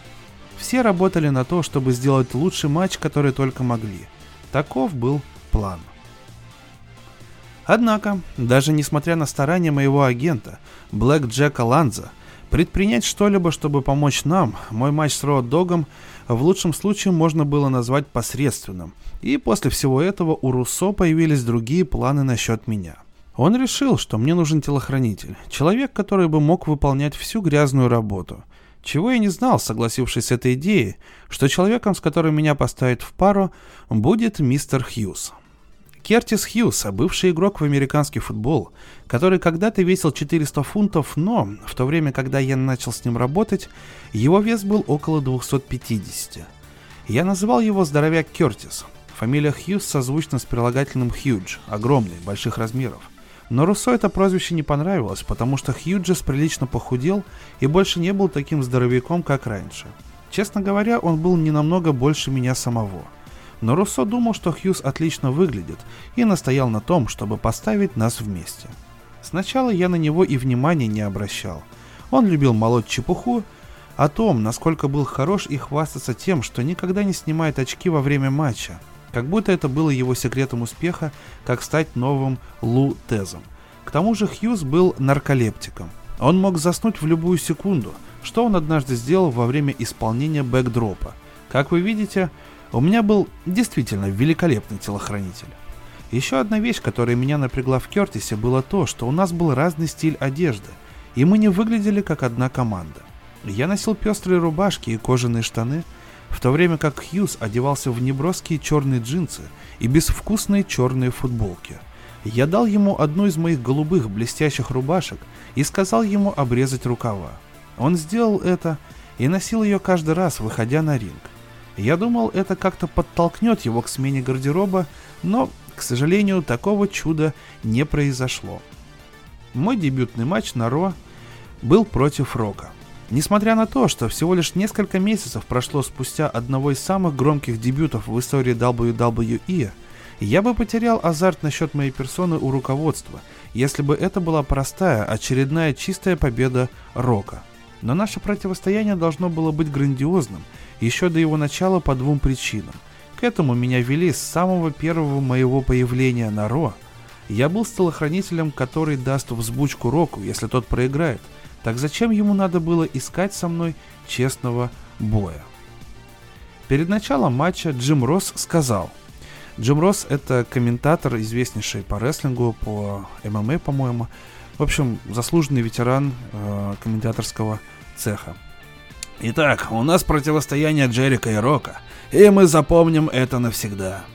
Все работали на то, чтобы сделать лучший матч, который только могли. Таков был план. Однако, даже несмотря на старания моего агента, Блэк Джека Ланза, предпринять что-либо, чтобы помочь нам, мой матч с Роуд Догом в лучшем случае можно было назвать посредственным. И после всего этого у Руссо появились другие планы насчет меня. Он решил, что мне нужен телохранитель, человек, который бы мог выполнять всю грязную работу. Чего я не знал, согласившись с этой идеей, что человеком, с которым меня поставят в пару, будет мистер Хьюз. Кертис Хьюз, бывший игрок в американский футбол, который когда-то весил 400 фунтов, но в то время, когда я начал с ним работать, его вес был около 250. Я называл его здоровяк Кертис. Фамилия Хьюз созвучна с прилагательным huge, огромный, больших размеров. Но Руссо это прозвище не понравилось, потому что Хьюджес прилично похудел и больше не был таким здоровяком, как раньше. Честно говоря, он был не намного больше меня самого – но Руссо думал, что Хьюз отлично выглядит, и настоял на том, чтобы поставить нас вместе. Сначала я на него и внимания не обращал. Он любил молоть чепуху, о том, насколько был хорош и хвастаться тем, что никогда не снимает очки во время матча, как будто это было его секретом успеха, как стать новым Лу Тезом. К тому же Хьюз был нарколептиком. Он мог заснуть в любую секунду, что он однажды сделал во время исполнения бэкдропа. Как вы видите, у меня был действительно великолепный телохранитель. Еще одна вещь, которая меня напрягла в Кертисе, было то, что у нас был разный стиль одежды, и мы не выглядели как одна команда. Я носил пестрые рубашки и кожаные штаны, в то время как Хьюз одевался в неброские черные джинсы и безвкусные черные футболки. Я дал ему одну из моих голубых блестящих рубашек и сказал ему обрезать рукава. Он сделал это и носил ее каждый раз, выходя на ринг. Я думал, это как-то подтолкнет его к смене гардероба, но, к сожалению, такого чуда не произошло. Мой дебютный матч на Ро был против Рока. Несмотря на то, что всего лишь несколько месяцев прошло спустя одного из самых громких дебютов в истории WWE, я бы потерял азарт насчет моей персоны у руководства, если бы это была простая, очередная чистая победа Рока. Но наше противостояние должно было быть грандиозным, еще до его начала по двум причинам. К этому меня вели с самого первого моего появления на Ро. Я был телохранителем, который даст взбучку Року, если тот проиграет. Так зачем ему надо было искать со мной честного боя? Перед началом матча Джим Росс сказал. Джим Росс это комментатор, известнейший по рестлингу, по ММА, по-моему. В общем, заслуженный ветеран э, комментаторского цеха. Итак, у нас противостояние Джерика и Рока, и мы запомним это навсегда.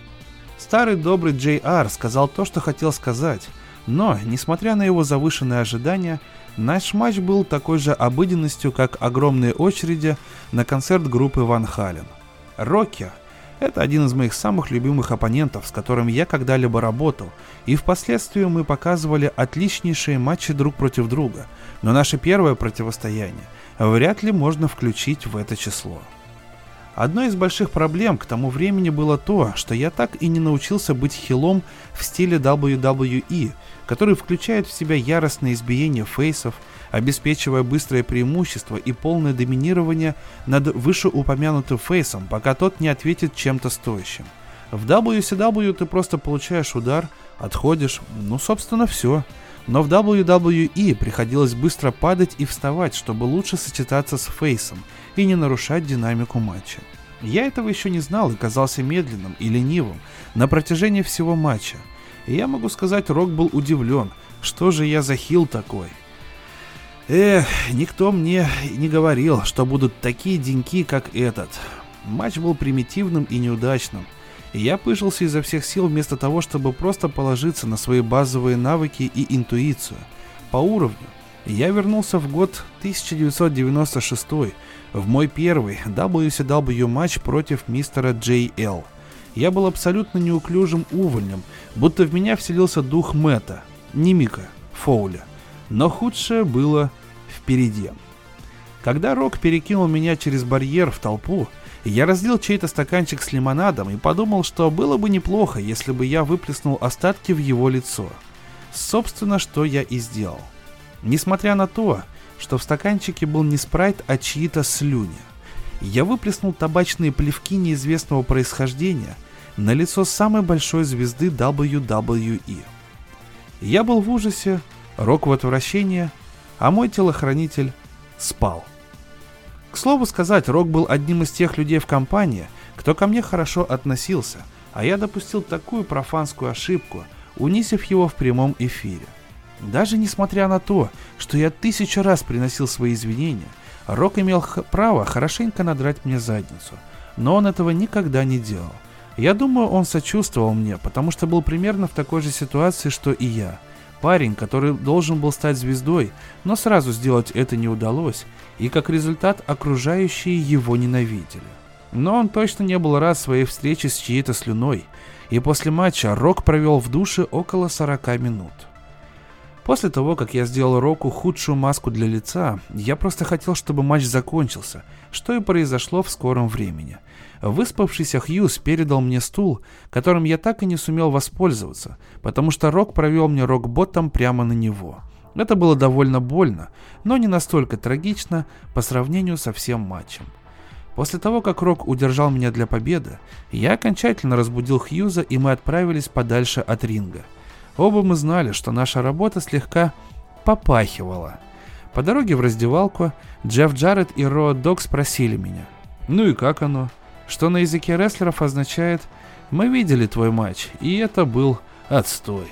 Старый добрый Джей Ар сказал то, что хотел сказать, но, несмотря на его завышенные ожидания, наш матч был такой же обыденностью, как огромные очереди на концерт группы Ван Хален. Рокки – это один из моих самых любимых оппонентов, с которым я когда-либо работал, и впоследствии мы показывали отличнейшие матчи друг против друга, но наше первое противостояние – вряд ли можно включить в это число. Одной из больших проблем к тому времени было то, что я так и не научился быть хилом в стиле WWE, который включает в себя яростное избиение фейсов, обеспечивая быстрое преимущество и полное доминирование над вышеупомянутым фейсом, пока тот не ответит чем-то стоящим. В WCW ты просто получаешь удар, отходишь, ну, собственно, все. Но в WWE приходилось быстро падать и вставать, чтобы лучше сочетаться с фейсом и не нарушать динамику матча. Я этого еще не знал и казался медленным и ленивым на протяжении всего матча. И я могу сказать, Рок был удивлен, что же я за хил такой. Эх, никто мне не говорил, что будут такие деньки, как этот. Матч был примитивным и неудачным. И я пыжился изо всех сил вместо того, чтобы просто положиться на свои базовые навыки и интуицию. По уровню. Я вернулся в год 1996 в мой первый WCW матч против мистера JL. Я был абсолютно неуклюжим увольнем, будто в меня вселился дух Мэтта, не Мика, Фоуля. Но худшее было впереди. Когда Рок перекинул меня через барьер в толпу, я разлил чей-то стаканчик с лимонадом и подумал, что было бы неплохо, если бы я выплеснул остатки в его лицо. Собственно, что я и сделал. Несмотря на то, что в стаканчике был не спрайт, а чьи-то слюни. Я выплеснул табачные плевки неизвестного происхождения на лицо самой большой звезды WWE. Я был в ужасе, Рок в отвращении, а мой телохранитель спал. К слову сказать, Рок был одним из тех людей в компании, кто ко мне хорошо относился, а я допустил такую профанскую ошибку, унизив его в прямом эфире. Даже несмотря на то, что я тысячу раз приносил свои извинения, Рок имел право хорошенько надрать мне задницу, но он этого никогда не делал. Я думаю, он сочувствовал мне, потому что был примерно в такой же ситуации, что и я. Парень, который должен был стать звездой, но сразу сделать это не удалось, и как результат окружающие его ненавидели. Но он точно не был рад своей встрече с чьей-то слюной, и после матча Рок провел в душе около 40 минут. После того, как я сделал Року худшую маску для лица, я просто хотел, чтобы матч закончился, что и произошло в скором времени. Выспавшийся Хьюз передал мне стул, которым я так и не сумел воспользоваться, потому что Рок провел мне рок-ботом прямо на него. Это было довольно больно, но не настолько трагично по сравнению со всем матчем. После того, как Рок удержал меня для победы, я окончательно разбудил Хьюза и мы отправились подальше от ринга – Оба мы знали, что наша работа слегка попахивала. По дороге в раздевалку Джефф Джаред и Роа Дог спросили меня, ну и как оно? Что на языке рестлеров означает «Мы видели твой матч, и это был отстой».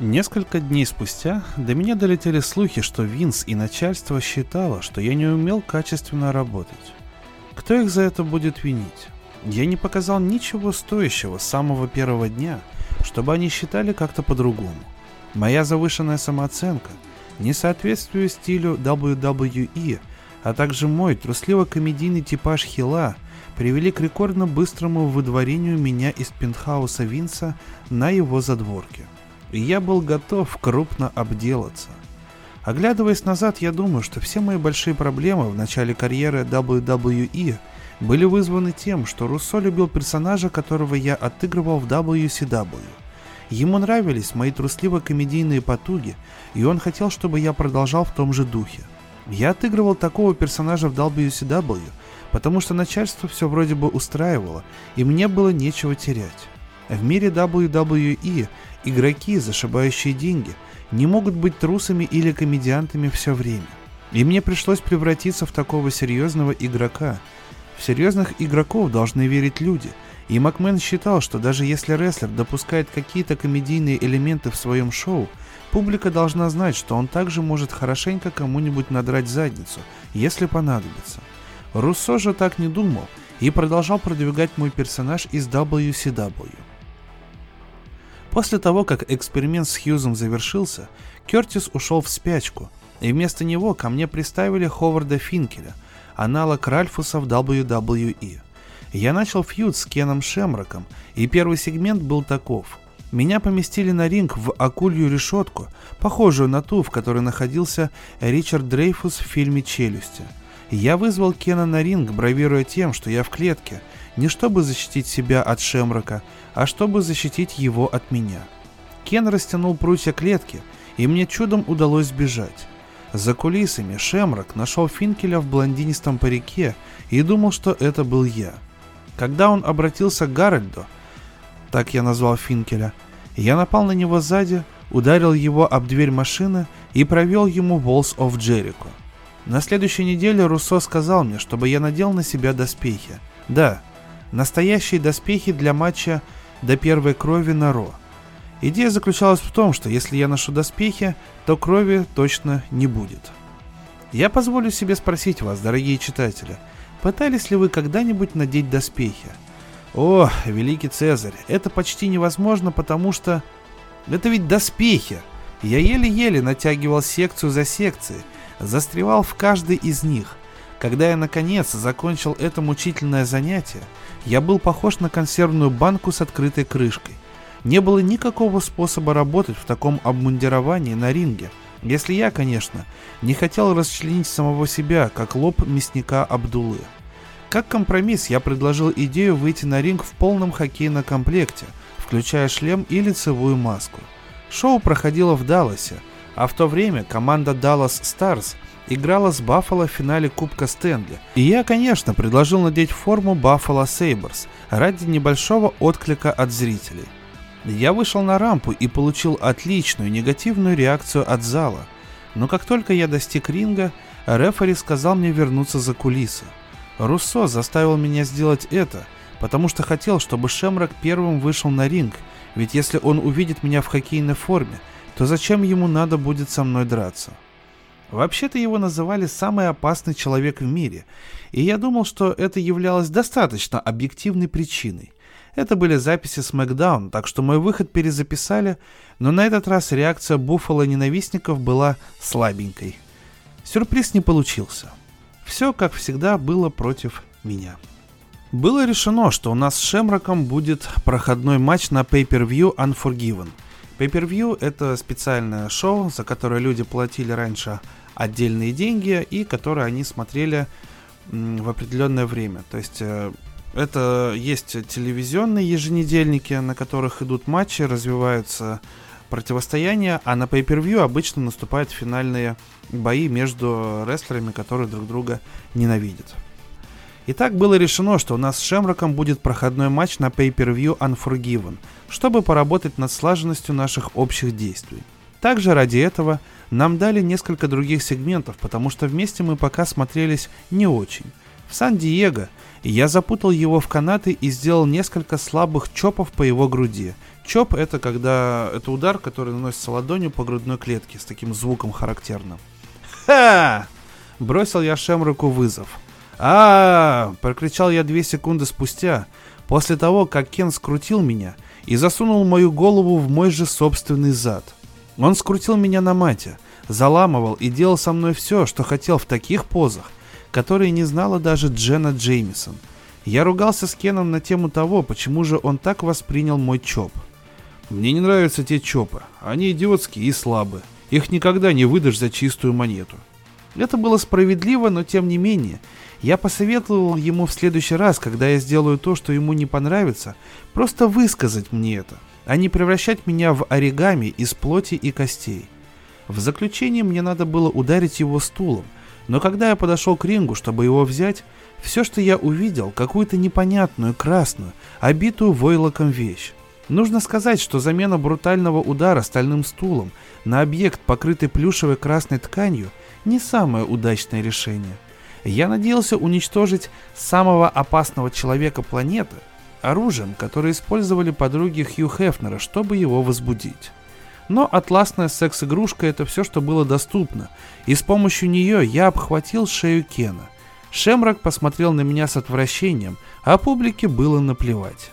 Несколько дней спустя до меня долетели слухи, что Винс и начальство считало, что я не умел качественно работать. Кто их за это будет винить? Я не показал ничего стоящего с самого первого дня – чтобы они считали как-то по-другому. Моя завышенная самооценка, несоответствие стилю WWE, а также мой трусливо-комедийный типаж хила привели к рекордно быстрому выдворению меня из пентхауса Винса на его задворке. И я был готов крупно обделаться. Оглядываясь назад, я думаю, что все мои большие проблемы в начале карьеры WWE были вызваны тем, что Руссо любил персонажа, которого я отыгрывал в WCW. Ему нравились мои трусливо-комедийные потуги, и он хотел, чтобы я продолжал в том же духе. Я отыгрывал такого персонажа в WCW, потому что начальство все вроде бы устраивало, и мне было нечего терять. В мире WWE игроки, зашибающие деньги, не могут быть трусами или комедиантами все время. И мне пришлось превратиться в такого серьезного игрока – в серьезных игроков должны верить люди, и Макмен считал, что даже если рестлер допускает какие-то комедийные элементы в своем шоу, публика должна знать, что он также может хорошенько кому-нибудь надрать задницу, если понадобится. Руссо же так не думал и продолжал продвигать мой персонаж из WCW. После того, как эксперимент с Хьюзом завершился, Кертис ушел в спячку, и вместо него ко мне приставили Ховарда Финкеля – аналог Ральфуса в WWE. Я начал фьюд с Кеном Шемроком, и первый сегмент был таков. Меня поместили на ринг в акулью решетку, похожую на ту, в которой находился Ричард Дрейфус в фильме «Челюсти». Я вызвал Кена на ринг, бравируя тем, что я в клетке, не чтобы защитить себя от Шемрока, а чтобы защитить его от меня. Кен растянул прутья клетки, и мне чудом удалось сбежать. За кулисами Шемрак нашел Финкеля в блондинистом парике и думал, что это был я. Когда он обратился к Гарольду, так я назвал Финкеля, я напал на него сзади, ударил его об дверь машины и провел ему Walls of Jericho. На следующей неделе Руссо сказал мне, чтобы я надел на себя доспехи. Да, настоящие доспехи для матча до первой крови на Ро. Идея заключалась в том, что если я ношу доспехи, то крови точно не будет. Я позволю себе спросить вас, дорогие читатели, пытались ли вы когда-нибудь надеть доспехи? О, великий Цезарь, это почти невозможно, потому что... Это ведь доспехи! Я еле-еле натягивал секцию за секцией, застревал в каждой из них. Когда я наконец закончил это мучительное занятие, я был похож на консервную банку с открытой крышкой. Не было никакого способа работать в таком обмундировании на ринге, если я, конечно, не хотел расчленить самого себя, как лоб мясника Абдулы. Как компромисс я предложил идею выйти на ринг в полном хоккейном комплекте, включая шлем и лицевую маску. Шоу проходило в Далласе, а в то время команда Dallas Stars играла с Баффало в финале Кубка Стэнли. И я, конечно, предложил надеть форму Buffalo Sabres ради небольшого отклика от зрителей. Я вышел на рампу и получил отличную негативную реакцию от зала. Но как только я достиг ринга, рефери сказал мне вернуться за кулисы. Руссо заставил меня сделать это, потому что хотел, чтобы Шемрак первым вышел на ринг, ведь если он увидит меня в хоккейной форме, то зачем ему надо будет со мной драться? Вообще-то его называли самый опасный человек в мире, и я думал, что это являлось достаточно объективной причиной. Это были записи SmackDown, так что мой выход перезаписали, но на этот раз реакция Буффало ненавистников была слабенькой. Сюрприз не получился. Все, как всегда, было против меня. Было решено, что у нас с Шемраком будет проходной матч на Pay-Per-View Unforgiven – Pay-per-view — это специальное шоу, за которое люди платили раньше отдельные деньги и которые они смотрели в определенное время. То есть э, это есть телевизионные еженедельники, на которых идут матчи, развиваются противостояния, а на Pay-Per-View обычно наступают финальные бои между рестлерами, которые друг друга ненавидят. Итак, было решено, что у нас с Шемроком будет проходной матч на Pay-Per-View Unforgiven, чтобы поработать над слаженностью наших общих действий. Также ради этого нам дали несколько других сегментов, потому что вместе мы пока смотрелись не очень. В Сан-Диего я запутал его в канаты и сделал несколько слабых чопов по его груди. Чоп это когда это удар, который наносится ладонью по грудной клетке с таким звуком характерным. Ха! Бросил я Шемроку вызов а, прокричал я две секунды спустя, после того, как Кен скрутил меня и засунул мою голову в мой же собственный зад. Он скрутил меня на мате, заламывал и делал со мной все, что хотел в таких позах, которые не знала даже Джена Джеймисон. Я ругался с Кеном на тему того, почему же он так воспринял мой чоп. Мне не нравятся те чопы, они идиотские и слабые. Их никогда не выдашь за чистую монету. Это было справедливо, но тем не менее, я посоветовал ему в следующий раз, когда я сделаю то, что ему не понравится, просто высказать мне это, а не превращать меня в оригами из плоти и костей. В заключение мне надо было ударить его стулом, но когда я подошел к рингу, чтобы его взять, все, что я увидел, какую-то непонятную, красную, обитую войлоком вещь. Нужно сказать, что замена брутального удара стальным стулом на объект, покрытый плюшевой красной тканью, не самое удачное решение – я надеялся уничтожить самого опасного человека планеты оружием, которое использовали подруги Хью Хефнера, чтобы его возбудить. Но атласная секс-игрушка это все, что было доступно, и с помощью нее я обхватил шею Кена. Шемрак посмотрел на меня с отвращением, а публике было наплевать.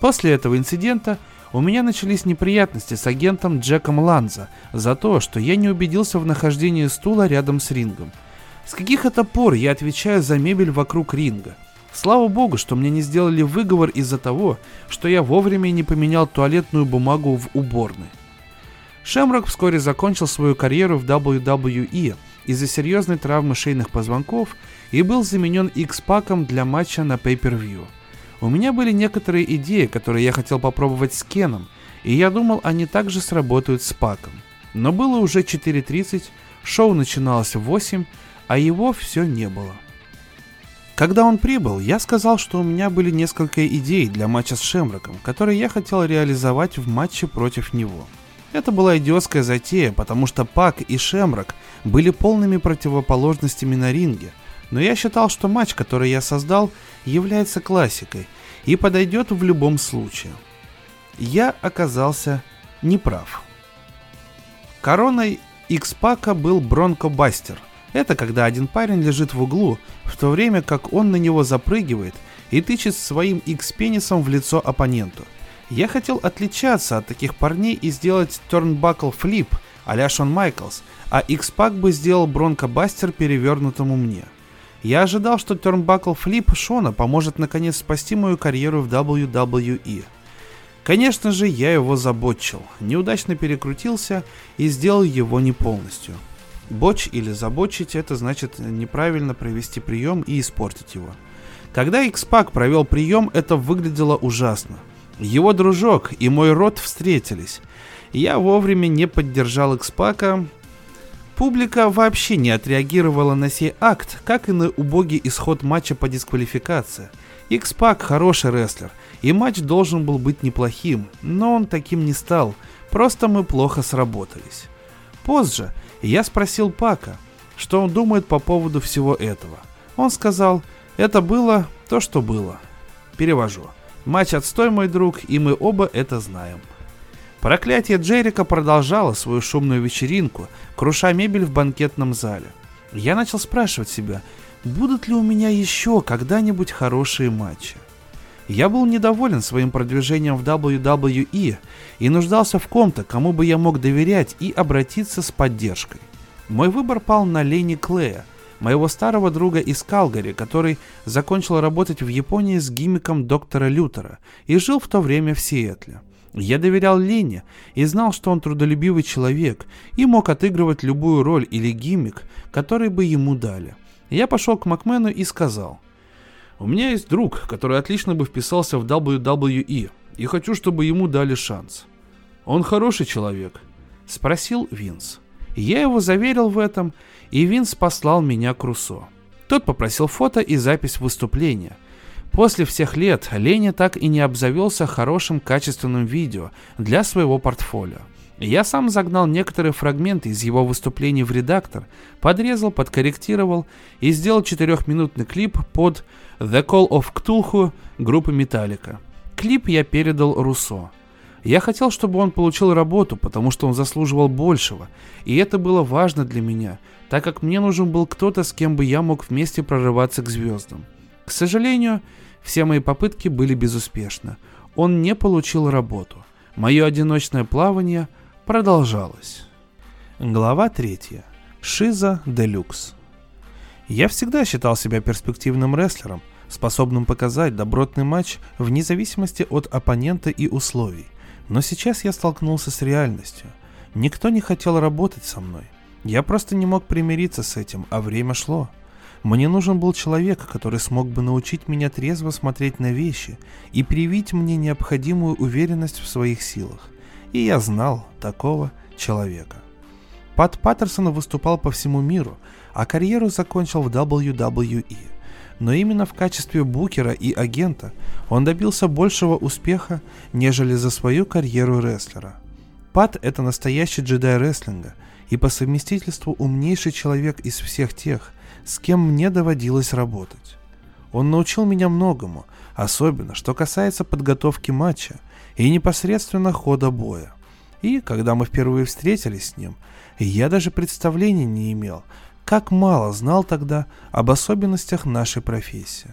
После этого инцидента у меня начались неприятности с агентом Джеком Ланза за то, что я не убедился в нахождении стула рядом с рингом – с каких это пор я отвечаю за мебель вокруг ринга? Слава богу, что мне не сделали выговор из-за того, что я вовремя не поменял туалетную бумагу в уборной. Шемрок вскоре закончил свою карьеру в WWE из-за серьезной травмы шейных позвонков и был заменен X-паком для матча на Pay-Per-View. У меня были некоторые идеи, которые я хотел попробовать с Кеном, и я думал, они также сработают с Паком. Но было уже 4.30, шоу начиналось в 8, а его все не было. Когда он прибыл, я сказал, что у меня были несколько идей для матча с Шемроком, которые я хотел реализовать в матче против него. Это была идиотская затея, потому что Пак и Шемрок были полными противоположностями на ринге, но я считал, что матч, который я создал, является классикой и подойдет в любом случае. Я оказался неправ. Короной X-Пака был Бронко Бастер, это когда один парень лежит в углу, в то время как он на него запрыгивает и тычет своим X-пенисом в лицо оппоненту. Я хотел отличаться от таких парней и сделать turnbuckle флип а Шон Майклс, а X-Pac бы сделал бронкобастер перевернутому мне. Я ожидал, что turnbuckle флип Шона поможет наконец спасти мою карьеру в WWE. Конечно же, я его забочил, неудачно перекрутился и сделал его не полностью. Боч или забочить это значит неправильно провести прием и испортить его. Когда X-Pac провел прием, это выглядело ужасно. Его дружок и мой род встретились. Я вовремя не поддержал X-Pac. Публика вообще не отреагировала на сей акт, как и на убогий исход матча по дисквалификации. X-Pac хороший рестлер, и матч должен был быть неплохим, но он таким не стал, просто мы плохо сработались. Позже я спросил Пака, что он думает по поводу всего этого. Он сказал, это было то, что было. Перевожу. Матч отстой, мой друг, и мы оба это знаем. Проклятие Джерика продолжало свою шумную вечеринку, круша мебель в банкетном зале. Я начал спрашивать себя, будут ли у меня еще когда-нибудь хорошие матчи. Я был недоволен своим продвижением в WWE и нуждался в ком-то, кому бы я мог доверять и обратиться с поддержкой. Мой выбор пал на Лени Клея, моего старого друга из Калгари, который закончил работать в Японии с гиммиком доктора Лютера и жил в то время в Сиэтле. Я доверял Лене и знал, что он трудолюбивый человек и мог отыгрывать любую роль или гиммик, который бы ему дали. Я пошел к Макмену и сказал – у меня есть друг, который отлично бы вписался в WWE, и хочу, чтобы ему дали шанс. Он хороший человек? Спросил Винс. Я его заверил в этом, и Винс послал меня к Руссо. Тот попросил фото и запись выступления. После всех лет Леня так и не обзавелся хорошим качественным видео для своего портфолио. Я сам загнал некоторые фрагменты из его выступлений в редактор, подрезал, подкорректировал и сделал четырехминутный клип под The Call of Cthulhu группы Металлика. Клип я передал Руссо. Я хотел, чтобы он получил работу, потому что он заслуживал большего, и это было важно для меня, так как мне нужен был кто-то, с кем бы я мог вместе прорываться к звездам. К сожалению, все мои попытки были безуспешны. Он не получил работу. Мое одиночное плавание продолжалось. Глава 3. Шиза Делюкс. Я всегда считал себя перспективным рестлером, способным показать добротный матч вне зависимости от оппонента и условий. Но сейчас я столкнулся с реальностью. Никто не хотел работать со мной. Я просто не мог примириться с этим, а время шло. Мне нужен был человек, который смог бы научить меня трезво смотреть на вещи и привить мне необходимую уверенность в своих силах. И я знал такого человека. Пат Паттерсон выступал по всему миру, а карьеру закончил в WWE. Но именно в качестве букера и агента он добился большего успеха, нежели за свою карьеру рестлера. Пат – это настоящий джедай рестлинга и по совместительству умнейший человек из всех тех, с кем мне доводилось работать. Он научил меня многому, особенно что касается подготовки матча и непосредственно хода боя. И когда мы впервые встретились с ним, я даже представления не имел, как мало знал тогда об особенностях нашей профессии.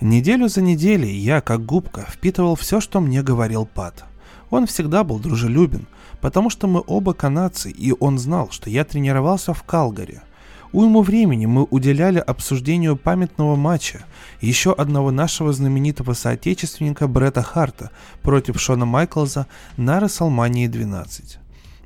Неделю за неделей я, как губка, впитывал все, что мне говорил Пат. Он всегда был дружелюбен, потому что мы оба канадцы, и он знал, что я тренировался в Калгари. Уйму времени мы уделяли обсуждению памятного матча, еще одного нашего знаменитого соотечественника Бретта Харта против Шона Майклза на Расселмании 12.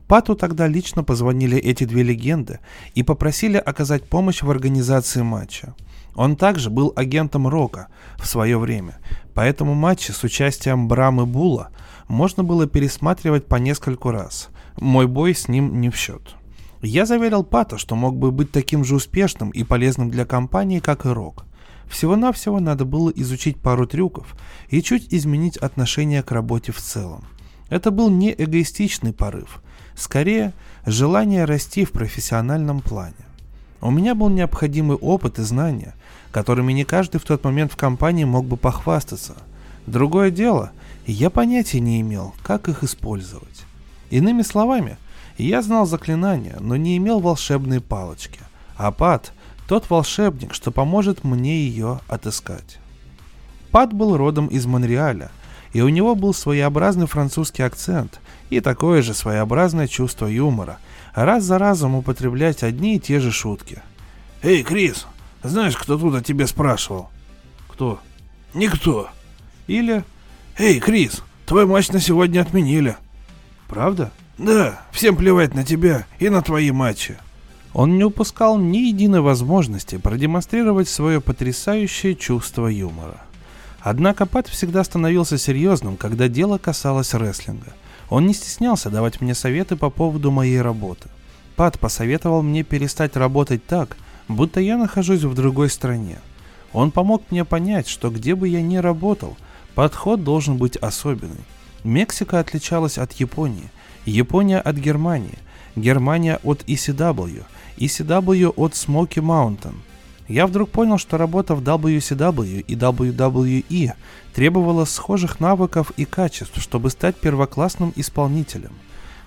Пату тогда лично позвонили эти две легенды и попросили оказать помощь в организации матча. Он также был агентом Рока в свое время, поэтому матчи с участием Брамы Була можно было пересматривать по нескольку раз. Мой бой с ним не в счет. Я заверил Пата, что мог бы быть таким же успешным и полезным для компании, как и Рок. Всего-навсего надо было изучить пару трюков и чуть изменить отношение к работе в целом. Это был не эгоистичный порыв, скорее желание расти в профессиональном плане. У меня был необходимый опыт и знания, которыми не каждый в тот момент в компании мог бы похвастаться. Другое дело, я понятия не имел, как их использовать. Иными словами, я знал заклинания, но не имел волшебной палочки. А Пат – тот волшебник, что поможет мне ее отыскать. Пат был родом из Монреаля, и у него был своеобразный французский акцент и такое же своеобразное чувство юмора, раз за разом употреблять одни и те же шутки. «Эй, Крис, знаешь, кто тут о тебе спрашивал?» «Кто?» «Никто». Или «Эй, Крис, твой матч на сегодня отменили». «Правда?» «Да, всем плевать на тебя и на твои матчи». Он не упускал ни единой возможности продемонстрировать свое потрясающее чувство юмора. Однако Пат всегда становился серьезным, когда дело касалось рестлинга. Он не стеснялся давать мне советы по поводу моей работы. Пат посоветовал мне перестать работать так, будто я нахожусь в другой стране. Он помог мне понять, что где бы я ни работал, подход должен быть особенный. Мексика отличалась от Японии – Япония от Германии, Германия от ECW, ECW от Smoky Mountain. Я вдруг понял, что работа в WCW и WWE требовала схожих навыков и качеств, чтобы стать первоклассным исполнителем.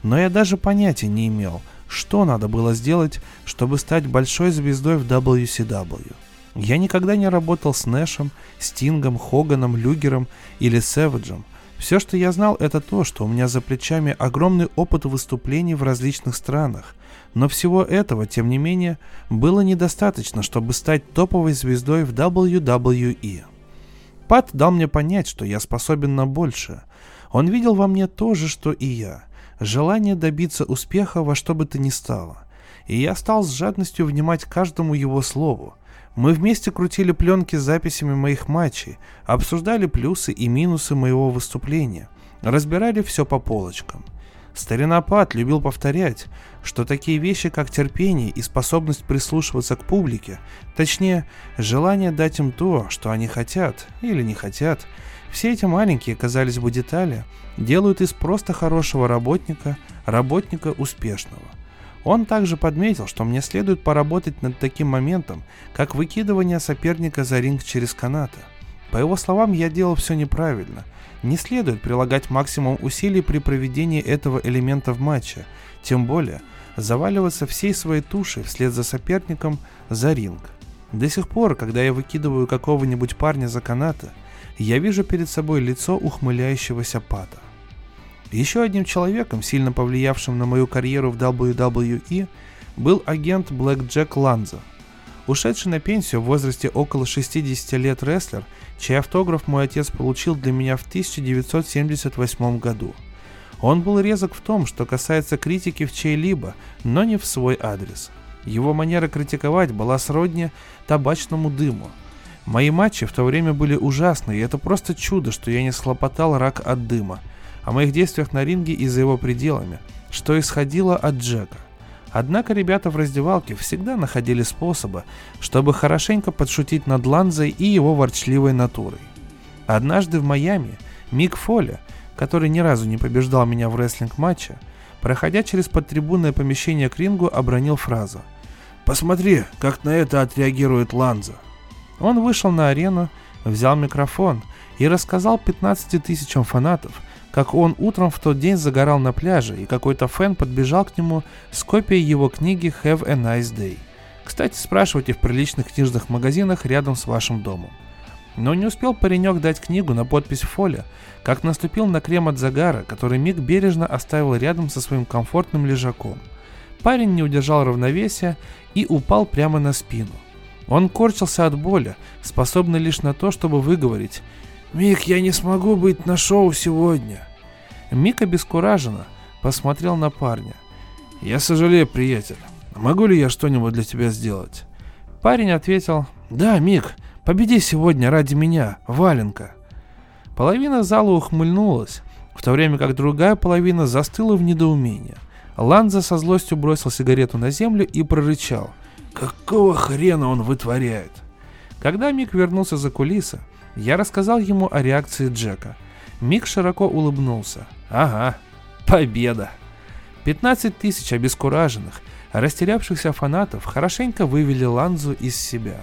Но я даже понятия не имел, что надо было сделать, чтобы стать большой звездой в WCW. Я никогда не работал с Нэшем, Стингом, Хоганом, Люгером или Сэвиджем – все, что я знал, это то, что у меня за плечами огромный опыт выступлений в различных странах. Но всего этого, тем не менее, было недостаточно, чтобы стать топовой звездой в WWE. Пат дал мне понять, что я способен на большее. Он видел во мне то же, что и я. Желание добиться успеха во что бы то ни стало. И я стал с жадностью внимать каждому его слову. Мы вместе крутили пленки с записями моих матчей, обсуждали плюсы и минусы моего выступления, разбирали все по полочкам. Старина Пат любил повторять, что такие вещи, как терпение и способность прислушиваться к публике, точнее, желание дать им то, что они хотят или не хотят, все эти маленькие, казались бы, детали делают из просто хорошего работника работника успешного. Он также подметил, что мне следует поработать над таким моментом, как выкидывание соперника за ринг через канаты. По его словам, я делал все неправильно. Не следует прилагать максимум усилий при проведении этого элемента в матче, тем более заваливаться всей своей тушей вслед за соперником за ринг. До сих пор, когда я выкидываю какого-нибудь парня за канаты, я вижу перед собой лицо ухмыляющегося пата. Еще одним человеком, сильно повлиявшим на мою карьеру в WWE, был агент Блэк Джек Ланза. Ушедший на пенсию в возрасте около 60 лет рестлер, чей автограф мой отец получил для меня в 1978 году. Он был резок в том, что касается критики в чей-либо, но не в свой адрес. Его манера критиковать была сродни табачному дыму. Мои матчи в то время были ужасны, и это просто чудо, что я не схлопотал рак от дыма – о моих действиях на ринге и за его пределами, что исходило от Джека. Однако ребята в раздевалке всегда находили способы, чтобы хорошенько подшутить над Ланзой и его ворчливой натурой. Однажды в Майами Мик Фоли, который ни разу не побеждал меня в рестлинг-матче, проходя через подтрибунное помещение к рингу, обронил фразу «Посмотри, как на это отреагирует Ланза». Он вышел на арену, взял микрофон и рассказал 15 тысячам фанатов, как он утром в тот день загорал на пляже, и какой-то фэн подбежал к нему с копией его книги «Have a nice day». Кстати, спрашивайте в приличных книжных магазинах рядом с вашим домом. Но не успел паренек дать книгу на подпись Фоля, как наступил на крем от загара, который Мик бережно оставил рядом со своим комфортным лежаком. Парень не удержал равновесия и упал прямо на спину. Он корчился от боли, способный лишь на то, чтобы выговорить «Мик, я не смогу быть на шоу сегодня». Мик обескураженно посмотрел на парня. «Я сожалею, приятель. Могу ли я что-нибудь для тебя сделать?» Парень ответил, «Да, Мик, победи сегодня ради меня, Валенка». Половина зала ухмыльнулась, в то время как другая половина застыла в недоумении. Ланза со злостью бросил сигарету на землю и прорычал. «Какого хрена он вытворяет?» Когда Мик вернулся за кулисы, я рассказал ему о реакции Джека. Мик широко улыбнулся. «Ага, победа!» 15 тысяч обескураженных, растерявшихся фанатов хорошенько вывели Ланзу из себя.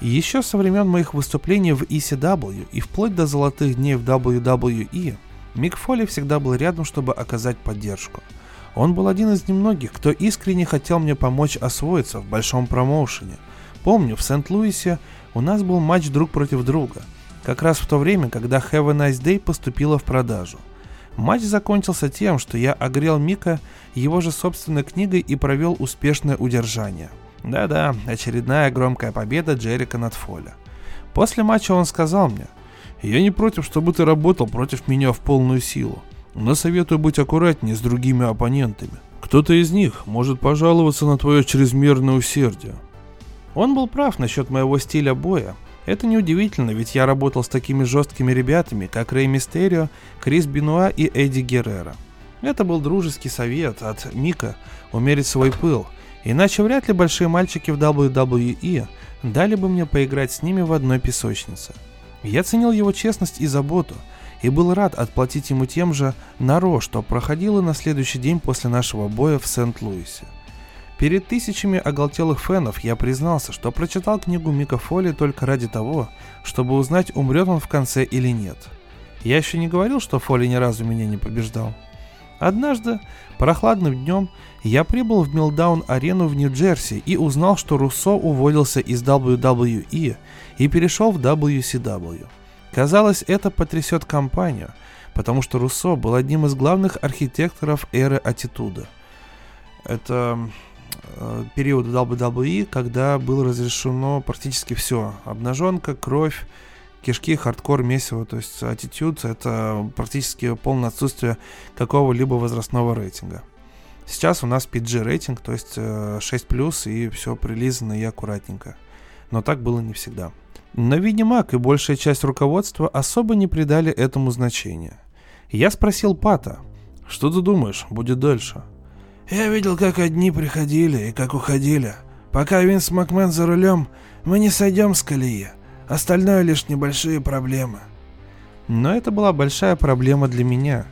Еще со времен моих выступлений в ECW и вплоть до золотых дней в WWE, Мик Фоли всегда был рядом, чтобы оказать поддержку. Он был один из немногих, кто искренне хотел мне помочь освоиться в большом промоушене. Помню, в Сент-Луисе у нас был матч друг против друга, как раз в то время, когда Have a Nice Day поступила в продажу. Матч закончился тем, что я огрел Мика его же собственной книгой и провел успешное удержание. Да-да, очередная громкая победа Джерика над Фоля. После матча он сказал мне, «Я не против, чтобы ты работал против меня в полную силу, но советую быть аккуратнее с другими оппонентами. Кто-то из них может пожаловаться на твое чрезмерное усердие». Он был прав насчет моего стиля боя, это неудивительно, ведь я работал с такими жесткими ребятами, как Рэй Мистерио, Крис Бенуа и Эдди Геррера. Это был дружеский совет от Мика умерить свой пыл, иначе вряд ли большие мальчики в WWE дали бы мне поиграть с ними в одной песочнице. Я ценил его честность и заботу, и был рад отплатить ему тем же на Ро, что проходило на следующий день после нашего боя в Сент-Луисе. Перед тысячами оголтелых фенов я признался, что прочитал книгу Мика Фоли только ради того, чтобы узнать, умрет он в конце или нет. Я еще не говорил, что Фоли ни разу меня не побеждал. Однажды, прохладным днем, я прибыл в Милдаун-арену в Нью-Джерси и узнал, что Руссо уволился из WWE и перешел в WCW. Казалось, это потрясет компанию, потому что Руссо был одним из главных архитекторов эры аттитуда. Это э, период WWE, когда было разрешено практически все. Обнаженка, кровь, кишки, хардкор, месиво. То есть аттитюд — это практически полное отсутствие какого-либо возрастного рейтинга. Сейчас у нас PG рейтинг, то есть э, 6+, и все прилизано и аккуратненько. Но так было не всегда. Но, видимо, и большая часть руководства особо не придали этому значения. Я спросил Пата, что ты думаешь, будет дальше? Я видел, как одни приходили и как уходили. Пока Винс Макмен за рулем, мы не сойдем с колеи. Остальное лишь небольшие проблемы. Но это была большая проблема для меня.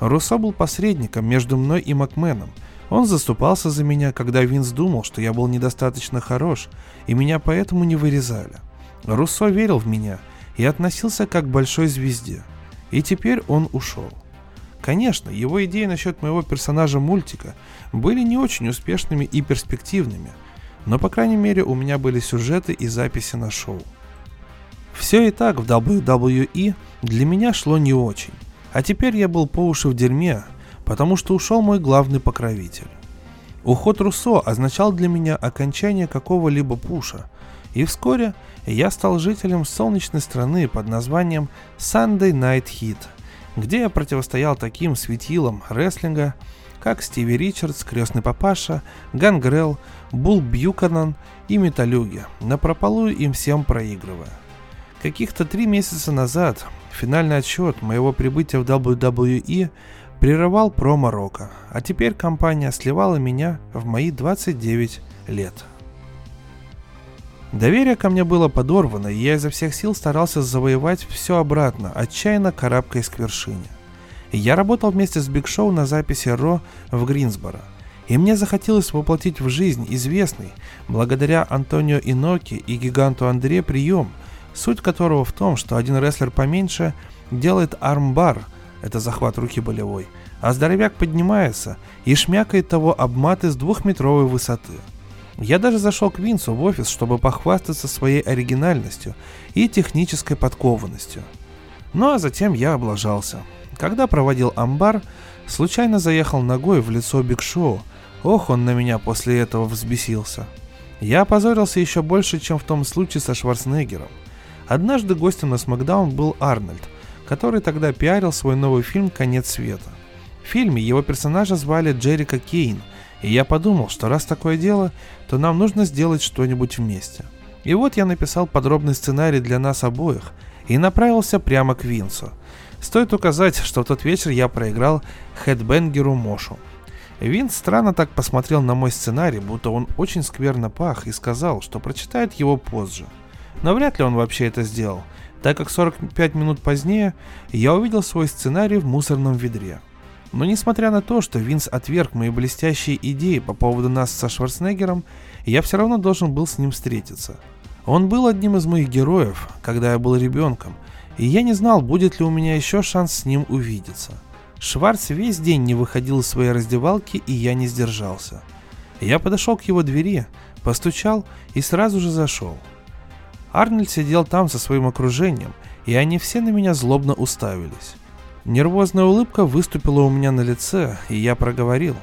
Руссо был посредником между мной и Макменом. Он заступался за меня, когда Винс думал, что я был недостаточно хорош, и меня поэтому не вырезали. Руссо верил в меня и относился как к большой звезде. И теперь он ушел. Конечно, его идеи насчет моего персонажа мультика были не очень успешными и перспективными, но по крайней мере у меня были сюжеты и записи на шоу. Все и так в WWE для меня шло не очень, а теперь я был по уши в дерьме, потому что ушел мой главный покровитель. Уход Руссо означал для меня окончание какого-либо пуша, и вскоре я стал жителем солнечной страны под названием Sunday Night Heat – где я противостоял таким светилам рестлинга, как Стиви Ричардс, Крестный Папаша, Гангрел, Бул Бьюканан и Металюги, напропалую им всем проигрывая. Каких-то три месяца назад финальный отсчет моего прибытия в WWE прерывал промо Рока, а теперь компания сливала меня в мои 29 лет. Доверие ко мне было подорвано, и я изо всех сил старался завоевать все обратно, отчаянно карабкаясь к вершине. Я работал вместе с Биг Шоу на записи Ро в Гринсборо, и мне захотелось воплотить в жизнь известный, благодаря Антонио Иноки и гиганту Андре, прием, суть которого в том, что один рестлер поменьше делает армбар, это захват руки болевой, а здоровяк поднимается и шмякает того об маты с двухметровой высоты – я даже зашел к Винсу в офис, чтобы похвастаться своей оригинальностью и технической подкованностью. Ну а затем я облажался. Когда проводил амбар, случайно заехал ногой в лицо Биг Шоу. Ох, он на меня после этого взбесился. Я опозорился еще больше, чем в том случае со Шварценеггером. Однажды гостем на Смакдаун был Арнольд, который тогда пиарил свой новый фильм «Конец света». В фильме его персонажа звали Джерика Кейн – и я подумал, что раз такое дело, то нам нужно сделать что-нибудь вместе. И вот я написал подробный сценарий для нас обоих и направился прямо к Винсу. Стоит указать, что в тот вечер я проиграл хедбенгеру Мошу. Винс странно так посмотрел на мой сценарий, будто он очень скверно пах и сказал, что прочитает его позже. Но вряд ли он вообще это сделал, так как 45 минут позднее я увидел свой сценарий в мусорном ведре. Но несмотря на то, что Винс отверг мои блестящие идеи по поводу нас со Шварценеггером, я все равно должен был с ним встретиться. Он был одним из моих героев, когда я был ребенком, и я не знал, будет ли у меня еще шанс с ним увидеться. Шварц весь день не выходил из своей раздевалки, и я не сдержался. Я подошел к его двери, постучал и сразу же зашел. Арнольд сидел там со своим окружением, и они все на меня злобно уставились. Нервозная улыбка выступила у меня на лице, и я проговорил.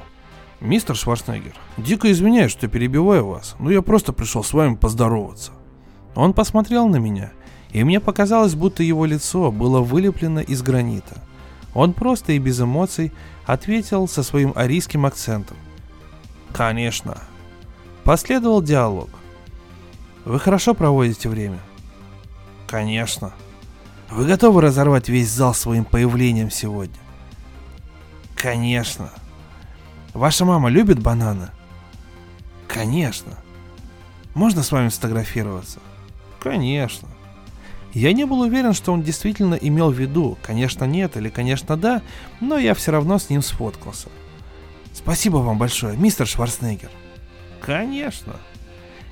«Мистер Шварценеггер, дико извиняюсь, что перебиваю вас, но я просто пришел с вами поздороваться». Он посмотрел на меня, и мне показалось, будто его лицо было вылеплено из гранита. Он просто и без эмоций ответил со своим арийским акцентом. «Конечно». Последовал диалог. «Вы хорошо проводите время?» «Конечно», вы готовы разорвать весь зал своим появлением сегодня? Конечно. Ваша мама любит бананы? Конечно. Можно с вами сфотографироваться? Конечно. Я не был уверен, что он действительно имел в виду, конечно нет или конечно да, но я все равно с ним сфоткался. Спасибо вам большое, мистер Шварценеггер. Конечно.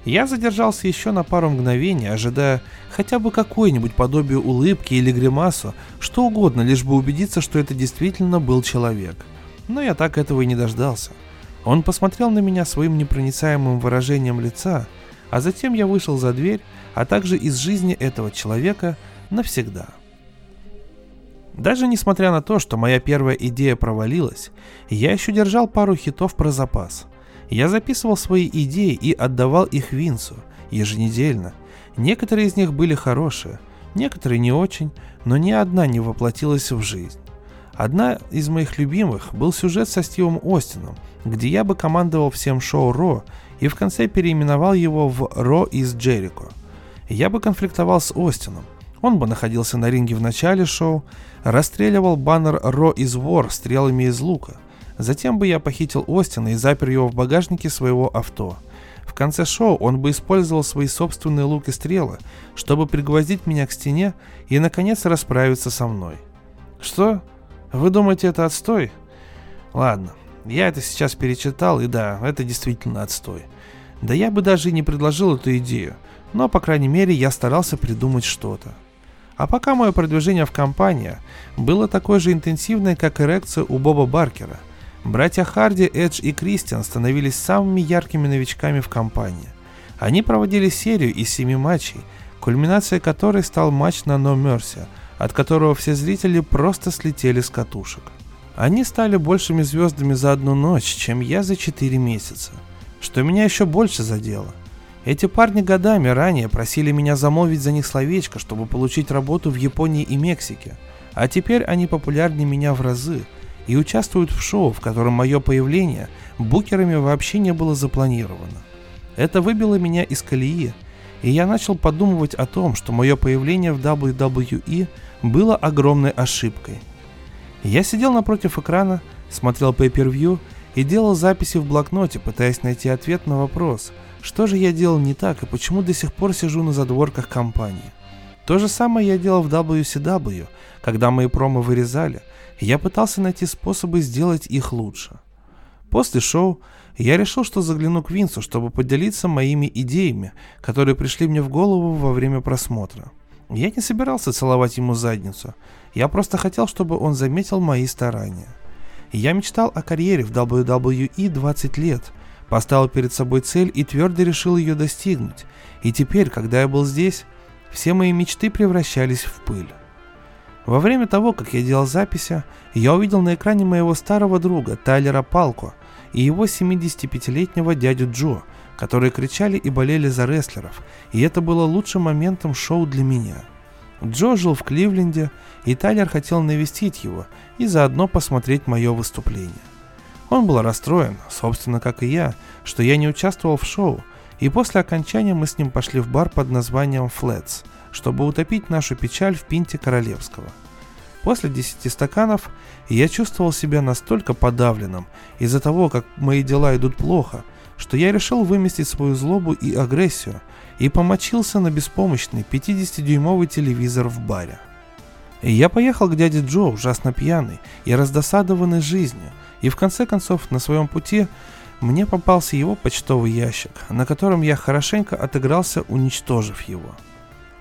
Я задержался еще на пару мгновений, ожидая хотя бы какое-нибудь подобие улыбки или гримасу, что угодно, лишь бы убедиться, что это действительно был человек. Но я так этого и не дождался. Он посмотрел на меня своим непроницаемым выражением лица, а затем я вышел за дверь, а также из жизни этого человека навсегда. Даже несмотря на то, что моя первая идея провалилась, я еще держал пару хитов про запас – я записывал свои идеи и отдавал их Винсу еженедельно. Некоторые из них были хорошие, некоторые не очень, но ни одна не воплотилась в жизнь. Одна из моих любимых был сюжет со Стивом Остином, где я бы командовал всем шоу Ро и в конце переименовал его в Ро из Джерико. Я бы конфликтовал с Остином. Он бы находился на ринге в начале шоу, расстреливал баннер Ро из Вор стрелами из лука, Затем бы я похитил Остина и запер его в багажнике своего авто. В конце шоу он бы использовал свои собственные лук и стрелы, чтобы пригвоздить меня к стене и, наконец, расправиться со мной. Что? Вы думаете, это отстой? Ладно, я это сейчас перечитал, и да, это действительно отстой. Да я бы даже и не предложил эту идею, но, по крайней мере, я старался придумать что-то. А пока мое продвижение в компании было такое же интенсивное, как эрекция у Боба Баркера – Братья Харди, Эдж и Кристиан становились самыми яркими новичками в компании. Они проводили серию из семи матчей, кульминацией которой стал матч на No Mercy, от которого все зрители просто слетели с катушек. Они стали большими звездами за одну ночь, чем я за четыре месяца, что меня еще больше задело. Эти парни годами ранее просили меня замолвить за них словечко, чтобы получить работу в Японии и Мексике, а теперь они популярнее меня в разы – и участвуют в шоу, в котором мое появление букерами вообще не было запланировано. Это выбило меня из колеи, и я начал подумывать о том, что мое появление в WWE было огромной ошибкой. Я сидел напротив экрана, смотрел pay-per-view и делал записи в блокноте, пытаясь найти ответ на вопрос, что же я делал не так и почему до сих пор сижу на задворках компании. То же самое я делал в WCW, когда мои промо вырезали – я пытался найти способы сделать их лучше. После шоу я решил, что загляну к Винсу, чтобы поделиться моими идеями, которые пришли мне в голову во время просмотра. Я не собирался целовать ему задницу, я просто хотел, чтобы он заметил мои старания. Я мечтал о карьере в WWE 20 лет, поставил перед собой цель и твердо решил ее достигнуть, и теперь, когда я был здесь, все мои мечты превращались в пыль. Во время того, как я делал записи, я увидел на экране моего старого друга Тайлера Палко и его 75-летнего дядю Джо, которые кричали и болели за рестлеров, и это было лучшим моментом шоу для меня. Джо жил в Кливленде, и Тайлер хотел навестить его и заодно посмотреть мое выступление. Он был расстроен, собственно, как и я, что я не участвовал в шоу, и после окончания мы с ним пошли в бар под названием «Флетс», чтобы утопить нашу печаль в пинте королевского. После 10 стаканов я чувствовал себя настолько подавленным из-за того, как мои дела идут плохо, что я решил выместить свою злобу и агрессию и помочился на беспомощный 50-дюймовый телевизор в баре. Я поехал к дяде Джо ужасно пьяный и раздосадованный жизнью, и в конце концов на своем пути мне попался его почтовый ящик, на котором я хорошенько отыгрался, уничтожив его.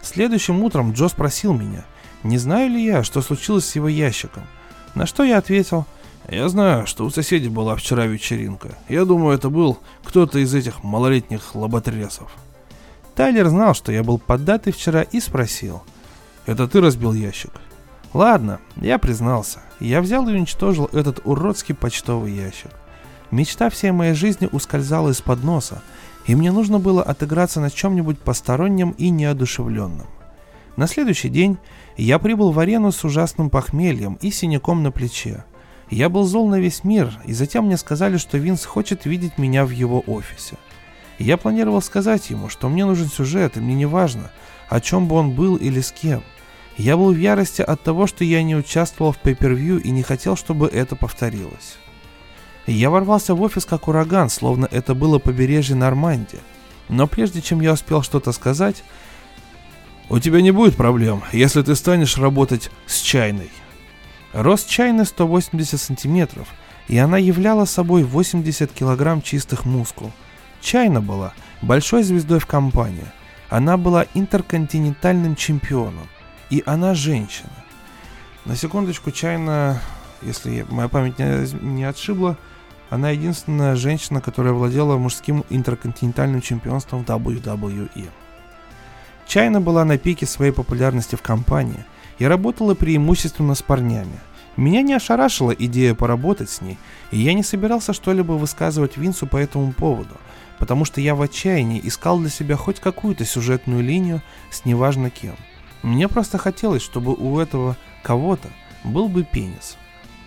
Следующим утром Джо спросил меня, не знаю ли я, что случилось с его ящиком. На что я ответил, я знаю, что у соседей была вчера вечеринка. Я думаю, это был кто-то из этих малолетних лоботрясов. Тайлер знал, что я был поддатый вчера и спросил, это ты разбил ящик? Ладно, я признался. Я взял и уничтожил этот уродский почтовый ящик. Мечта всей моей жизни ускользала из-под носа, и мне нужно было отыграться на чем-нибудь постороннем и неодушевленном. На следующий день я прибыл в арену с ужасным похмельем и синяком на плече. Я был зол на весь мир, и затем мне сказали, что Винс хочет видеть меня в его офисе. Я планировал сказать ему, что мне нужен сюжет, и мне не важно, о чем бы он был или с кем. Я был в ярости от того, что я не участвовал в pay-per-view и не хотел, чтобы это повторилось. Я ворвался в офис как ураган, словно это было побережье Нормандии. Но прежде чем я успел что-то сказать, «У тебя не будет проблем, если ты станешь работать с чайной». Рост чайны 180 сантиметров, и она являла собой 80 килограмм чистых мускул. Чайна была большой звездой в компании. Она была интерконтинентальным чемпионом, и она женщина. На секундочку, Чайна, если моя память не, не отшибла, она единственная женщина, которая владела мужским интерконтинентальным чемпионством WWE. Чайна была на пике своей популярности в компании и работала преимущественно с парнями. Меня не ошарашила идея поработать с ней, и я не собирался что-либо высказывать Винсу по этому поводу, потому что я в отчаянии искал для себя хоть какую-то сюжетную линию с неважно кем. Мне просто хотелось, чтобы у этого кого-то был бы пенис.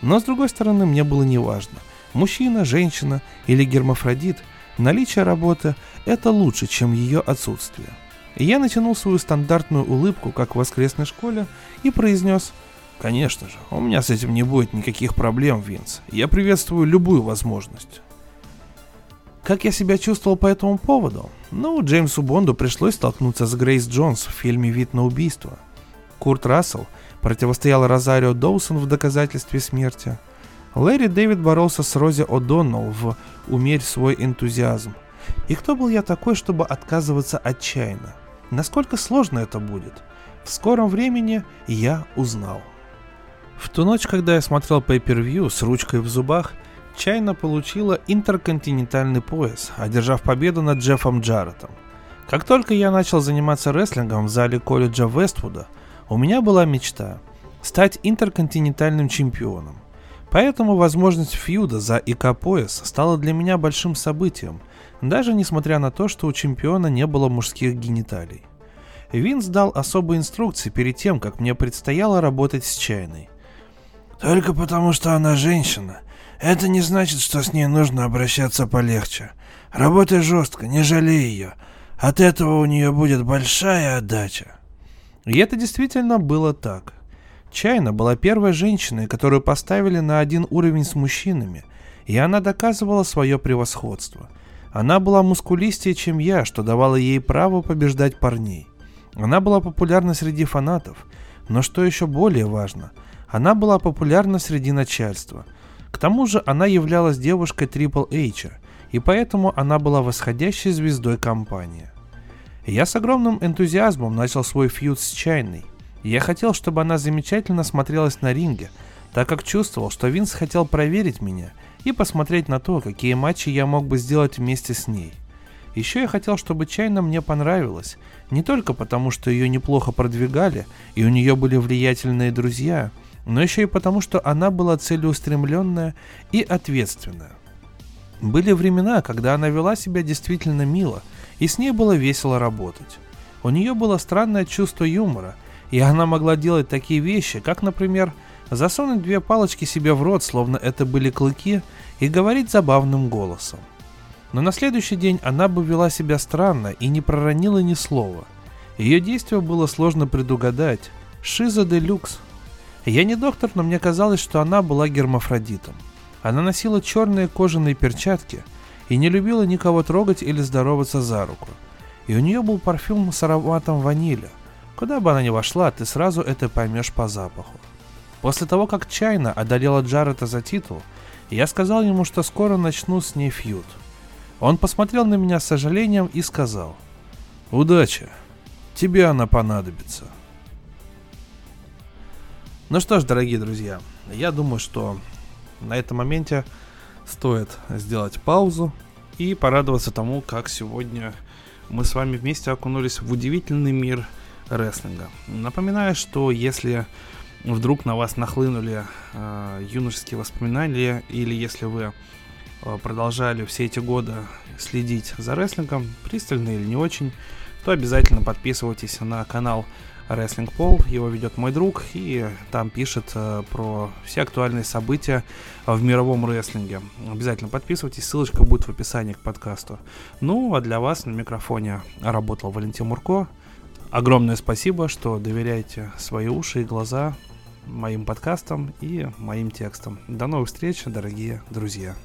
Но с другой стороны, мне было неважно – Мужчина, женщина или гермафродит, наличие работы – это лучше, чем ее отсутствие. Я натянул свою стандартную улыбку, как в воскресной школе, и произнес «Конечно же, у меня с этим не будет никаких проблем, Винс. Я приветствую любую возможность». Как я себя чувствовал по этому поводу? Ну, Джеймсу Бонду пришлось столкнуться с Грейс Джонс в фильме «Вид на убийство». Курт Рассел противостоял Розарио Доусон в доказательстве смерти – Лэри Дэвид боролся с Рози О'Доннелл в «Умерь свой энтузиазм». И кто был я такой, чтобы отказываться отчаянно? Насколько сложно это будет? В скором времени я узнал. В ту ночь, когда я смотрел Pay-Per-View с ручкой в зубах, Чайна получила интерконтинентальный пояс, одержав победу над Джеффом Джарретом. Как только я начал заниматься рестлингом в зале колледжа Вествуда, у меня была мечта – стать интерконтинентальным чемпионом. Поэтому возможность фьюда за ИК-пояс стала для меня большим событием, даже несмотря на то, что у чемпиона не было мужских гениталий. Винс дал особые инструкции перед тем, как мне предстояло работать с чайной. «Только потому, что она женщина. Это не значит, что с ней нужно обращаться полегче. Работай жестко, не жалей ее. От этого у нее будет большая отдача». И это действительно было так. Чайна была первой женщиной, которую поставили на один уровень с мужчинами, и она доказывала свое превосходство. Она была мускулистее, чем я, что давало ей право побеждать парней. Она была популярна среди фанатов, но что еще более важно, она была популярна среди начальства. К тому же она являлась девушкой Triple H, и поэтому она была восходящей звездой компании. Я с огромным энтузиазмом начал свой фьюд с Чайной, я хотел, чтобы она замечательно смотрелась на ринге, так как чувствовал, что Винс хотел проверить меня и посмотреть на то, какие матчи я мог бы сделать вместе с ней. Еще я хотел, чтобы Чайна мне понравилась, не только потому, что ее неплохо продвигали, и у нее были влиятельные друзья, но еще и потому, что она была целеустремленная и ответственная. Были времена, когда она вела себя действительно мило, и с ней было весело работать. У нее было странное чувство юмора – и она могла делать такие вещи, как, например, засунуть две палочки себе в рот, словно это были клыки, и говорить забавным голосом. Но на следующий день она бы вела себя странно и не проронила ни слова. Ее действие было сложно предугадать. Шиза де люкс. Я не доктор, но мне казалось, что она была гермафродитом. Она носила черные кожаные перчатки и не любила никого трогать или здороваться за руку. И у нее был парфюм с ароматом ванили. Куда бы она ни вошла, ты сразу это поймешь по запаху. После того, как Чайна одолела Джарета за титул, я сказал ему, что скоро начну с ней фьюд. Он посмотрел на меня с сожалением и сказал, «Удачи, тебе она понадобится». Ну что ж, дорогие друзья, я думаю, что на этом моменте стоит сделать паузу и порадоваться тому, как сегодня мы с вами вместе окунулись в удивительный мир рестлинга. Напоминаю, что если вдруг на вас нахлынули э, юношеские воспоминания, или если вы э, продолжали все эти годы следить за рестлингом, пристально или не очень, то обязательно подписывайтесь на канал Wrestling Pol, его ведет мой друг, и там пишет э, про все актуальные события в мировом рестлинге. Обязательно подписывайтесь, ссылочка будет в описании к подкасту. Ну, а для вас на микрофоне работал Валентин Мурко. Огромное спасибо, что доверяете свои уши и глаза моим подкастам и моим текстам. До новых встреч, дорогие друзья.